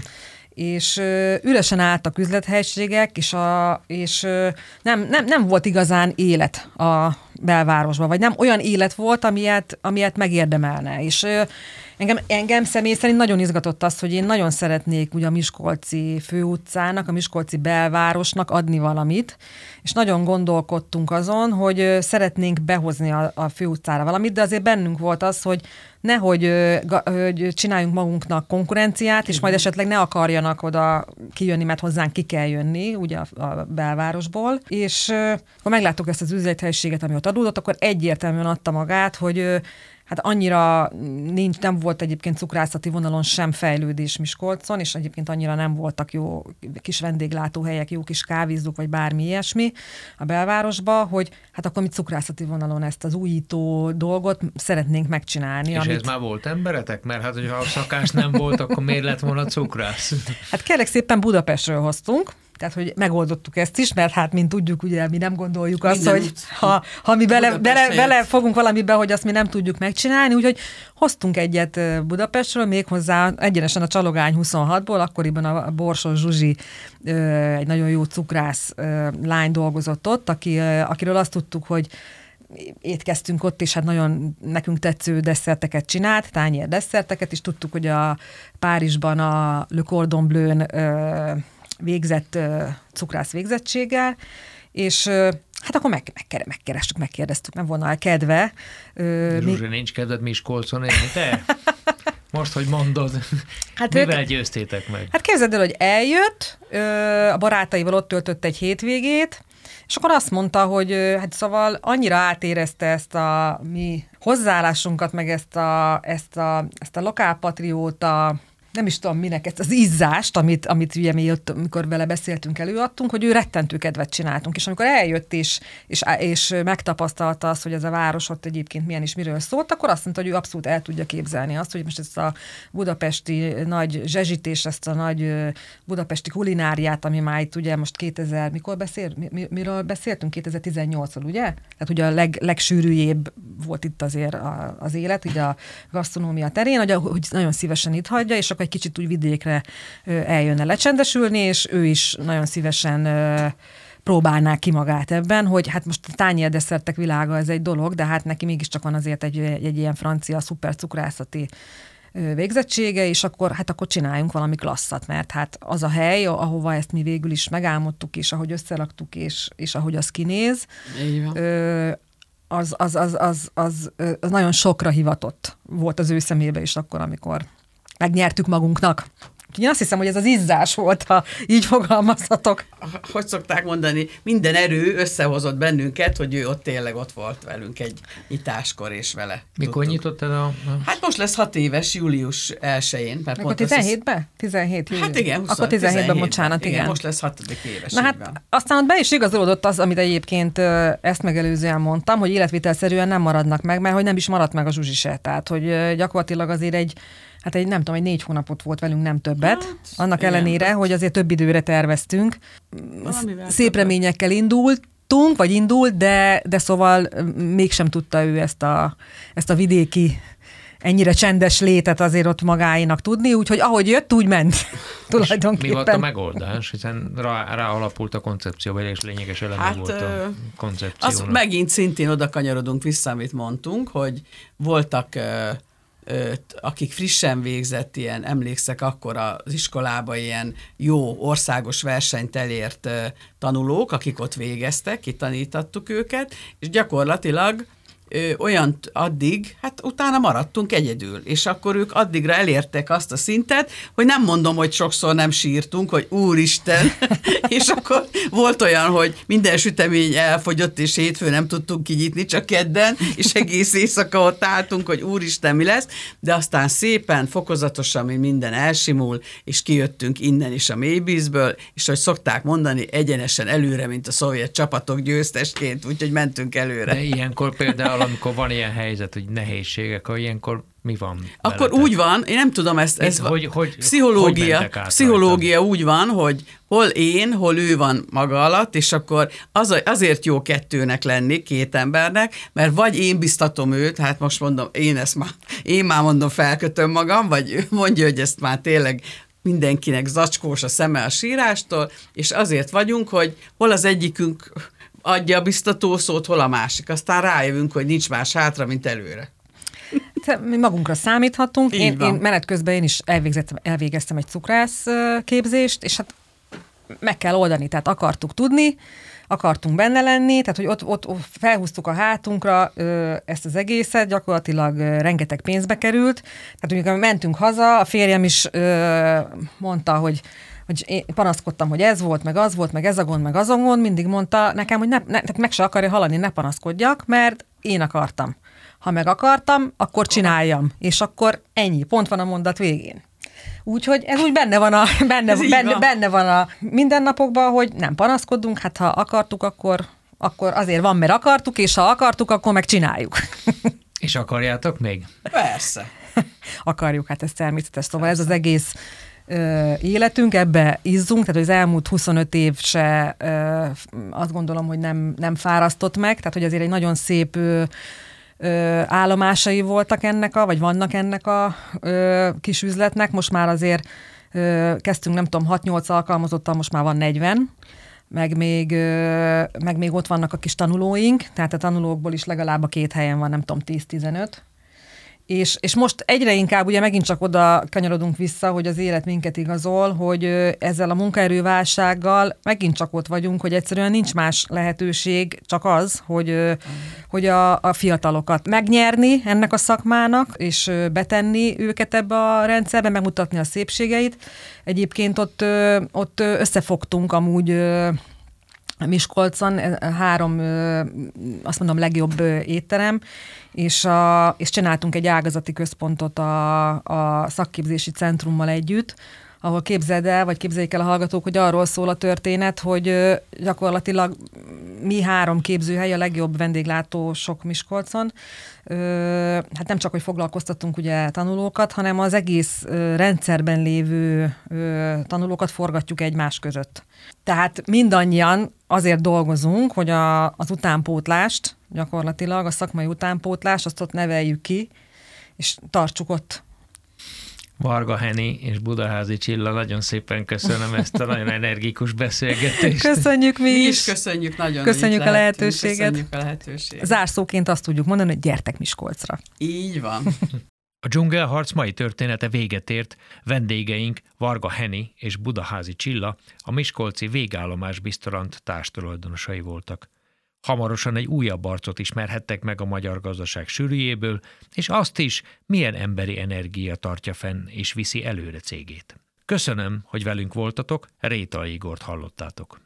És ö, üresen álltak üzlethelységek, és, a, és ö, nem, nem, nem volt igazán élet a belvárosban, vagy nem olyan élet volt, amilyet, amilyet megérdemelne. És engem, engem személy szerint nagyon izgatott az, hogy én nagyon szeretnék ugye a Miskolci főutcának, a Miskolci belvárosnak adni valamit, és nagyon gondolkodtunk azon, hogy szeretnénk behozni a, a főutcára valamit, de azért bennünk volt az, hogy nehogy hogy csináljunk magunknak konkurenciát, és majd esetleg ne akarjanak oda kijönni, mert hozzánk ki kell jönni, ugye a, a belvárosból. És akkor megláttuk ezt az üzlethelyiséget, ami ott adódott, akkor egyértelműen adta magát, hogy hát annyira nincs, nem volt egyébként cukrászati vonalon sem fejlődés Miskolcon, és egyébként annyira nem voltak jó kis vendéglátóhelyek, jó kis kávézók, vagy bármi ilyesmi a belvárosba, hogy hát akkor mi cukrászati vonalon ezt az újító dolgot szeretnénk megcsinálni. És amit... ez már volt emberetek? Mert hát, hogyha a szakás nem volt, akkor miért lett volna cukrász? Hát kérlek szépen Budapestről hoztunk, Tehát, hogy megoldottuk ezt is, mert hát, mint tudjuk, ugye mi nem gondoljuk azt, Minden hogy ha, ha mi bele, bele, bele fogunk valamibe, hogy azt mi nem tudjuk megcsinálni, úgyhogy hoztunk egyet Budapestről, méghozzá egyenesen a Csalogány 26-ból, akkoriban a Borsos Zsuzsi, egy nagyon jó cukrász lány dolgozott ott, aki, akiről azt tudtuk, hogy étkeztünk ott, és hát nagyon nekünk tetsző desszerteket csinált, tányér desszerteket, és tudtuk, hogy a Párizsban a Le Cordon Bleu végzett cukrász végzettséggel, és hát akkor meg, meg, megkerestük, megkérdeztük, nem volna el kedve. Ö, mi- nincs kedved Miskolcon élni, te? Most, hogy mondod, Hát mivel ők- győztétek meg? Hát képzeld el, hogy eljött, a barátaival ott töltött egy hétvégét, és akkor azt mondta, hogy hát szóval annyira átérezte ezt a mi hozzáállásunkat, meg ezt a, ezt a, ezt a lokálpatrióta, nem is tudom minek, ezt az izzást, amit, amit ugye mi ott, amikor vele beszéltünk, előadtunk, hogy ő rettentő kedvet csináltunk. És amikor eljött és, és, és megtapasztalta azt, hogy ez a város ott egyébként milyen és miről szólt, akkor azt mondta, hogy ő abszolút el tudja képzelni azt, hogy most ezt a budapesti nagy zsezsítés, ezt a nagy budapesti kulináriát, ami már itt ugye most 2000, mikor beszél, mi, mi- miről beszéltünk? 2018-ról, ugye? Tehát ugye a leg, legsűrűjébb volt itt azért a, az élet, ugye a gasztronómia terén, hogy, hogy nagyon szívesen itt hagyja, és akkor egy kicsit úgy vidékre eljönne lecsendesülni, és ő is nagyon szívesen próbálná ki magát ebben, hogy hát most a tányérdesszertek világa ez egy dolog, de hát neki mégiscsak van azért egy, egy, egy ilyen francia szuper cukrászati ö, végzettsége, és akkor hát akkor csináljunk valami klasszat, mert hát az a hely, ahova ezt mi végül is megálmodtuk, és ahogy összeraktuk, és, és ahogy az kinéz, ö, az, az, az, az, az, ö, az nagyon sokra hivatott volt az ő szemébe is akkor, amikor megnyertük magunknak. Én azt hiszem, hogy ez az izzás volt, ha így fogalmazhatok. hogy szokták mondani, minden erő összehozott bennünket, hogy ő ott tényleg ott volt velünk egy nyitáskor, és vele. Mikor tudtuk. nyitottad a... a... Hát most lesz hat éves, július 1-én. Mert Akkor pont azt hisz- 17-ben? 17 július. Hát igen, 20, Akkor 17-ben, bocsánat, igen. igen. most lesz hatodik éves. Na hát van. aztán ott be is igazolódott az, amit egyébként ezt megelőzően mondtam, hogy életvitelszerűen nem maradnak meg, mert hogy nem is maradt meg a Zsuzsi se. Tehát, hogy gyakorlatilag azért egy, hát egy nem tudom, egy négy hónapot volt velünk, nem többet. Hát, Annak igen. ellenére, hogy azért több időre terveztünk. Valamivel Szép többet. reményekkel indult, indultunk, vagy indult, de, de szóval ö, mégsem tudta ő ezt a, ezt a vidéki ennyire csendes létet azért ott magáénak tudni, úgyhogy ahogy jött, úgy ment tulajdonképpen. Mi volt a megoldás? Hiszen rá, rá alapult a koncepcióval, és lényeges eleme Hát, volt a koncepciónak. Az megint szintén oda kanyarodunk vissza, amit mondtunk, hogy voltak akik frissen végzett ilyen, emlékszek akkor az iskolába ilyen jó országos versenyt elért tanulók, akik ott végeztek, kitanítattuk őket, és gyakorlatilag ö, olyan addig, hát utána maradtunk egyedül, és akkor ők addigra elértek azt a szintet, hogy nem mondom, hogy sokszor nem sírtunk, hogy úristen, és akkor volt olyan, hogy minden sütemény elfogyott, és hétfőn nem tudtunk kinyitni, csak kedden, és egész éjszaka ott álltunk, hogy úristen, mi lesz, de aztán szépen, fokozatosan mi minden elsimul, és kijöttünk innen is a mélyvízből, és hogy szokták mondani, egyenesen előre, mint a szovjet csapatok győztesként, úgyhogy mentünk előre. De ilyenkor például, amikor van ilyen helyzet, hogy nehézségek, akkor ilyenkor mi van? Akkor veletek? úgy van, én nem tudom ezt, ez Hogy- hogy- hogy pszichológia, át pszichológia úgy van, hogy hol én, hol ő van maga alatt, és akkor az, azért jó kettőnek lenni, két embernek, mert vagy én biztatom őt, hát most mondom, én ezt már, én már mondom, felkötöm magam, vagy ő mondja, hogy ezt már tényleg mindenkinek zacskós a szeme a sírástól, és azért vagyunk, hogy hol az egyikünk adja a biztató szót, hol a másik. Aztán rájövünk, hogy nincs más hátra, mint előre. Mi magunkra számíthatunk. Így Én, van. én menet közben én is elvégeztem, elvégeztem egy cukrász képzést, és hát meg kell oldani, tehát akartuk tudni, akartunk benne lenni, tehát hogy ott, ott, ott felhúztuk a hátunkra ö, ezt az egészet, gyakorlatilag ö, rengeteg pénzbe került. Tehát amikor mentünk haza, a férjem is ö, mondta, hogy hogy én panaszkodtam, hogy ez volt, meg az volt, meg ez a gond, meg az a gond, mindig mondta nekem, hogy ne, ne, tehát meg se akarja hallani, ne panaszkodjak, mert én akartam. Ha meg akartam, akkor csináljam. És akkor ennyi, pont van a mondat végén. Úgyhogy ez úgy benne van a, benne, Ez benne, van. benne van a mindennapokban, hogy nem panaszkodunk, hát ha akartuk, akkor, akkor azért van, mert akartuk, és ha akartuk, akkor meg csináljuk. És akarjátok még? Persze. akarjuk, hát ez természetes. Szóval ez az egész életünk, ebbe izzunk, tehát az elmúlt 25 év se azt gondolom, hogy nem, nem fárasztott meg, tehát hogy azért egy nagyon szép állomásai voltak ennek a, vagy vannak ennek a kis üzletnek, most már azért ö, kezdtünk, nem tudom, 6-8 alkalmazottal, most már van 40, meg még, meg még ott vannak a kis tanulóink, tehát a tanulókból is legalább a két helyen van, nem tudom, 10-15, és, és most egyre inkább ugye megint csak oda kanyarodunk vissza, hogy az élet minket igazol, hogy ezzel a munkaerőválsággal megint csak ott vagyunk, hogy egyszerűen nincs más lehetőség, csak az, hogy, hogy a, a fiatalokat megnyerni ennek a szakmának, és betenni őket ebbe a rendszerbe, megmutatni a szépségeit. Egyébként ott, ott összefogtunk amúgy Miskolcon, három, azt mondom, legjobb étterem, és, a, és csináltunk egy ágazati központot a, a szakképzési centrummal együtt, ahol képzeld el, vagy képzeljék el a hallgatók, hogy arról szól a történet, hogy gyakorlatilag mi három képzőhely a legjobb vendéglátó sok Miskolcon. Hát nem csak, hogy foglalkoztatunk ugye tanulókat, hanem az egész rendszerben lévő tanulókat forgatjuk egymás között. Tehát mindannyian azért dolgozunk, hogy a, az utánpótlást, gyakorlatilag a szakmai utánpótlást, azt ott neveljük ki, és tartsuk ott Varga Heni és Budaházi Csilla, nagyon szépen köszönöm ezt a nagyon energikus beszélgetést. Köszönjük mi is. Mi is köszönjük nagyon. Köszönjük a lehetőséget. Köszönjük a lehetőséget. Zárszóként azt tudjuk mondani, hogy gyertek Miskolcra. Így van. A dzsungelharc mai története véget ért, vendégeink Varga Heni és Budaházi Csilla a Miskolci végállomás biztorant társtulajdonosai voltak. Hamarosan egy újabb arcot ismerhettek meg a magyar gazdaság sűrűjéből, és azt is, milyen emberi energia tartja fenn és viszi előre cégét. Köszönöm, hogy velünk voltatok, Réta Igort hallottátok.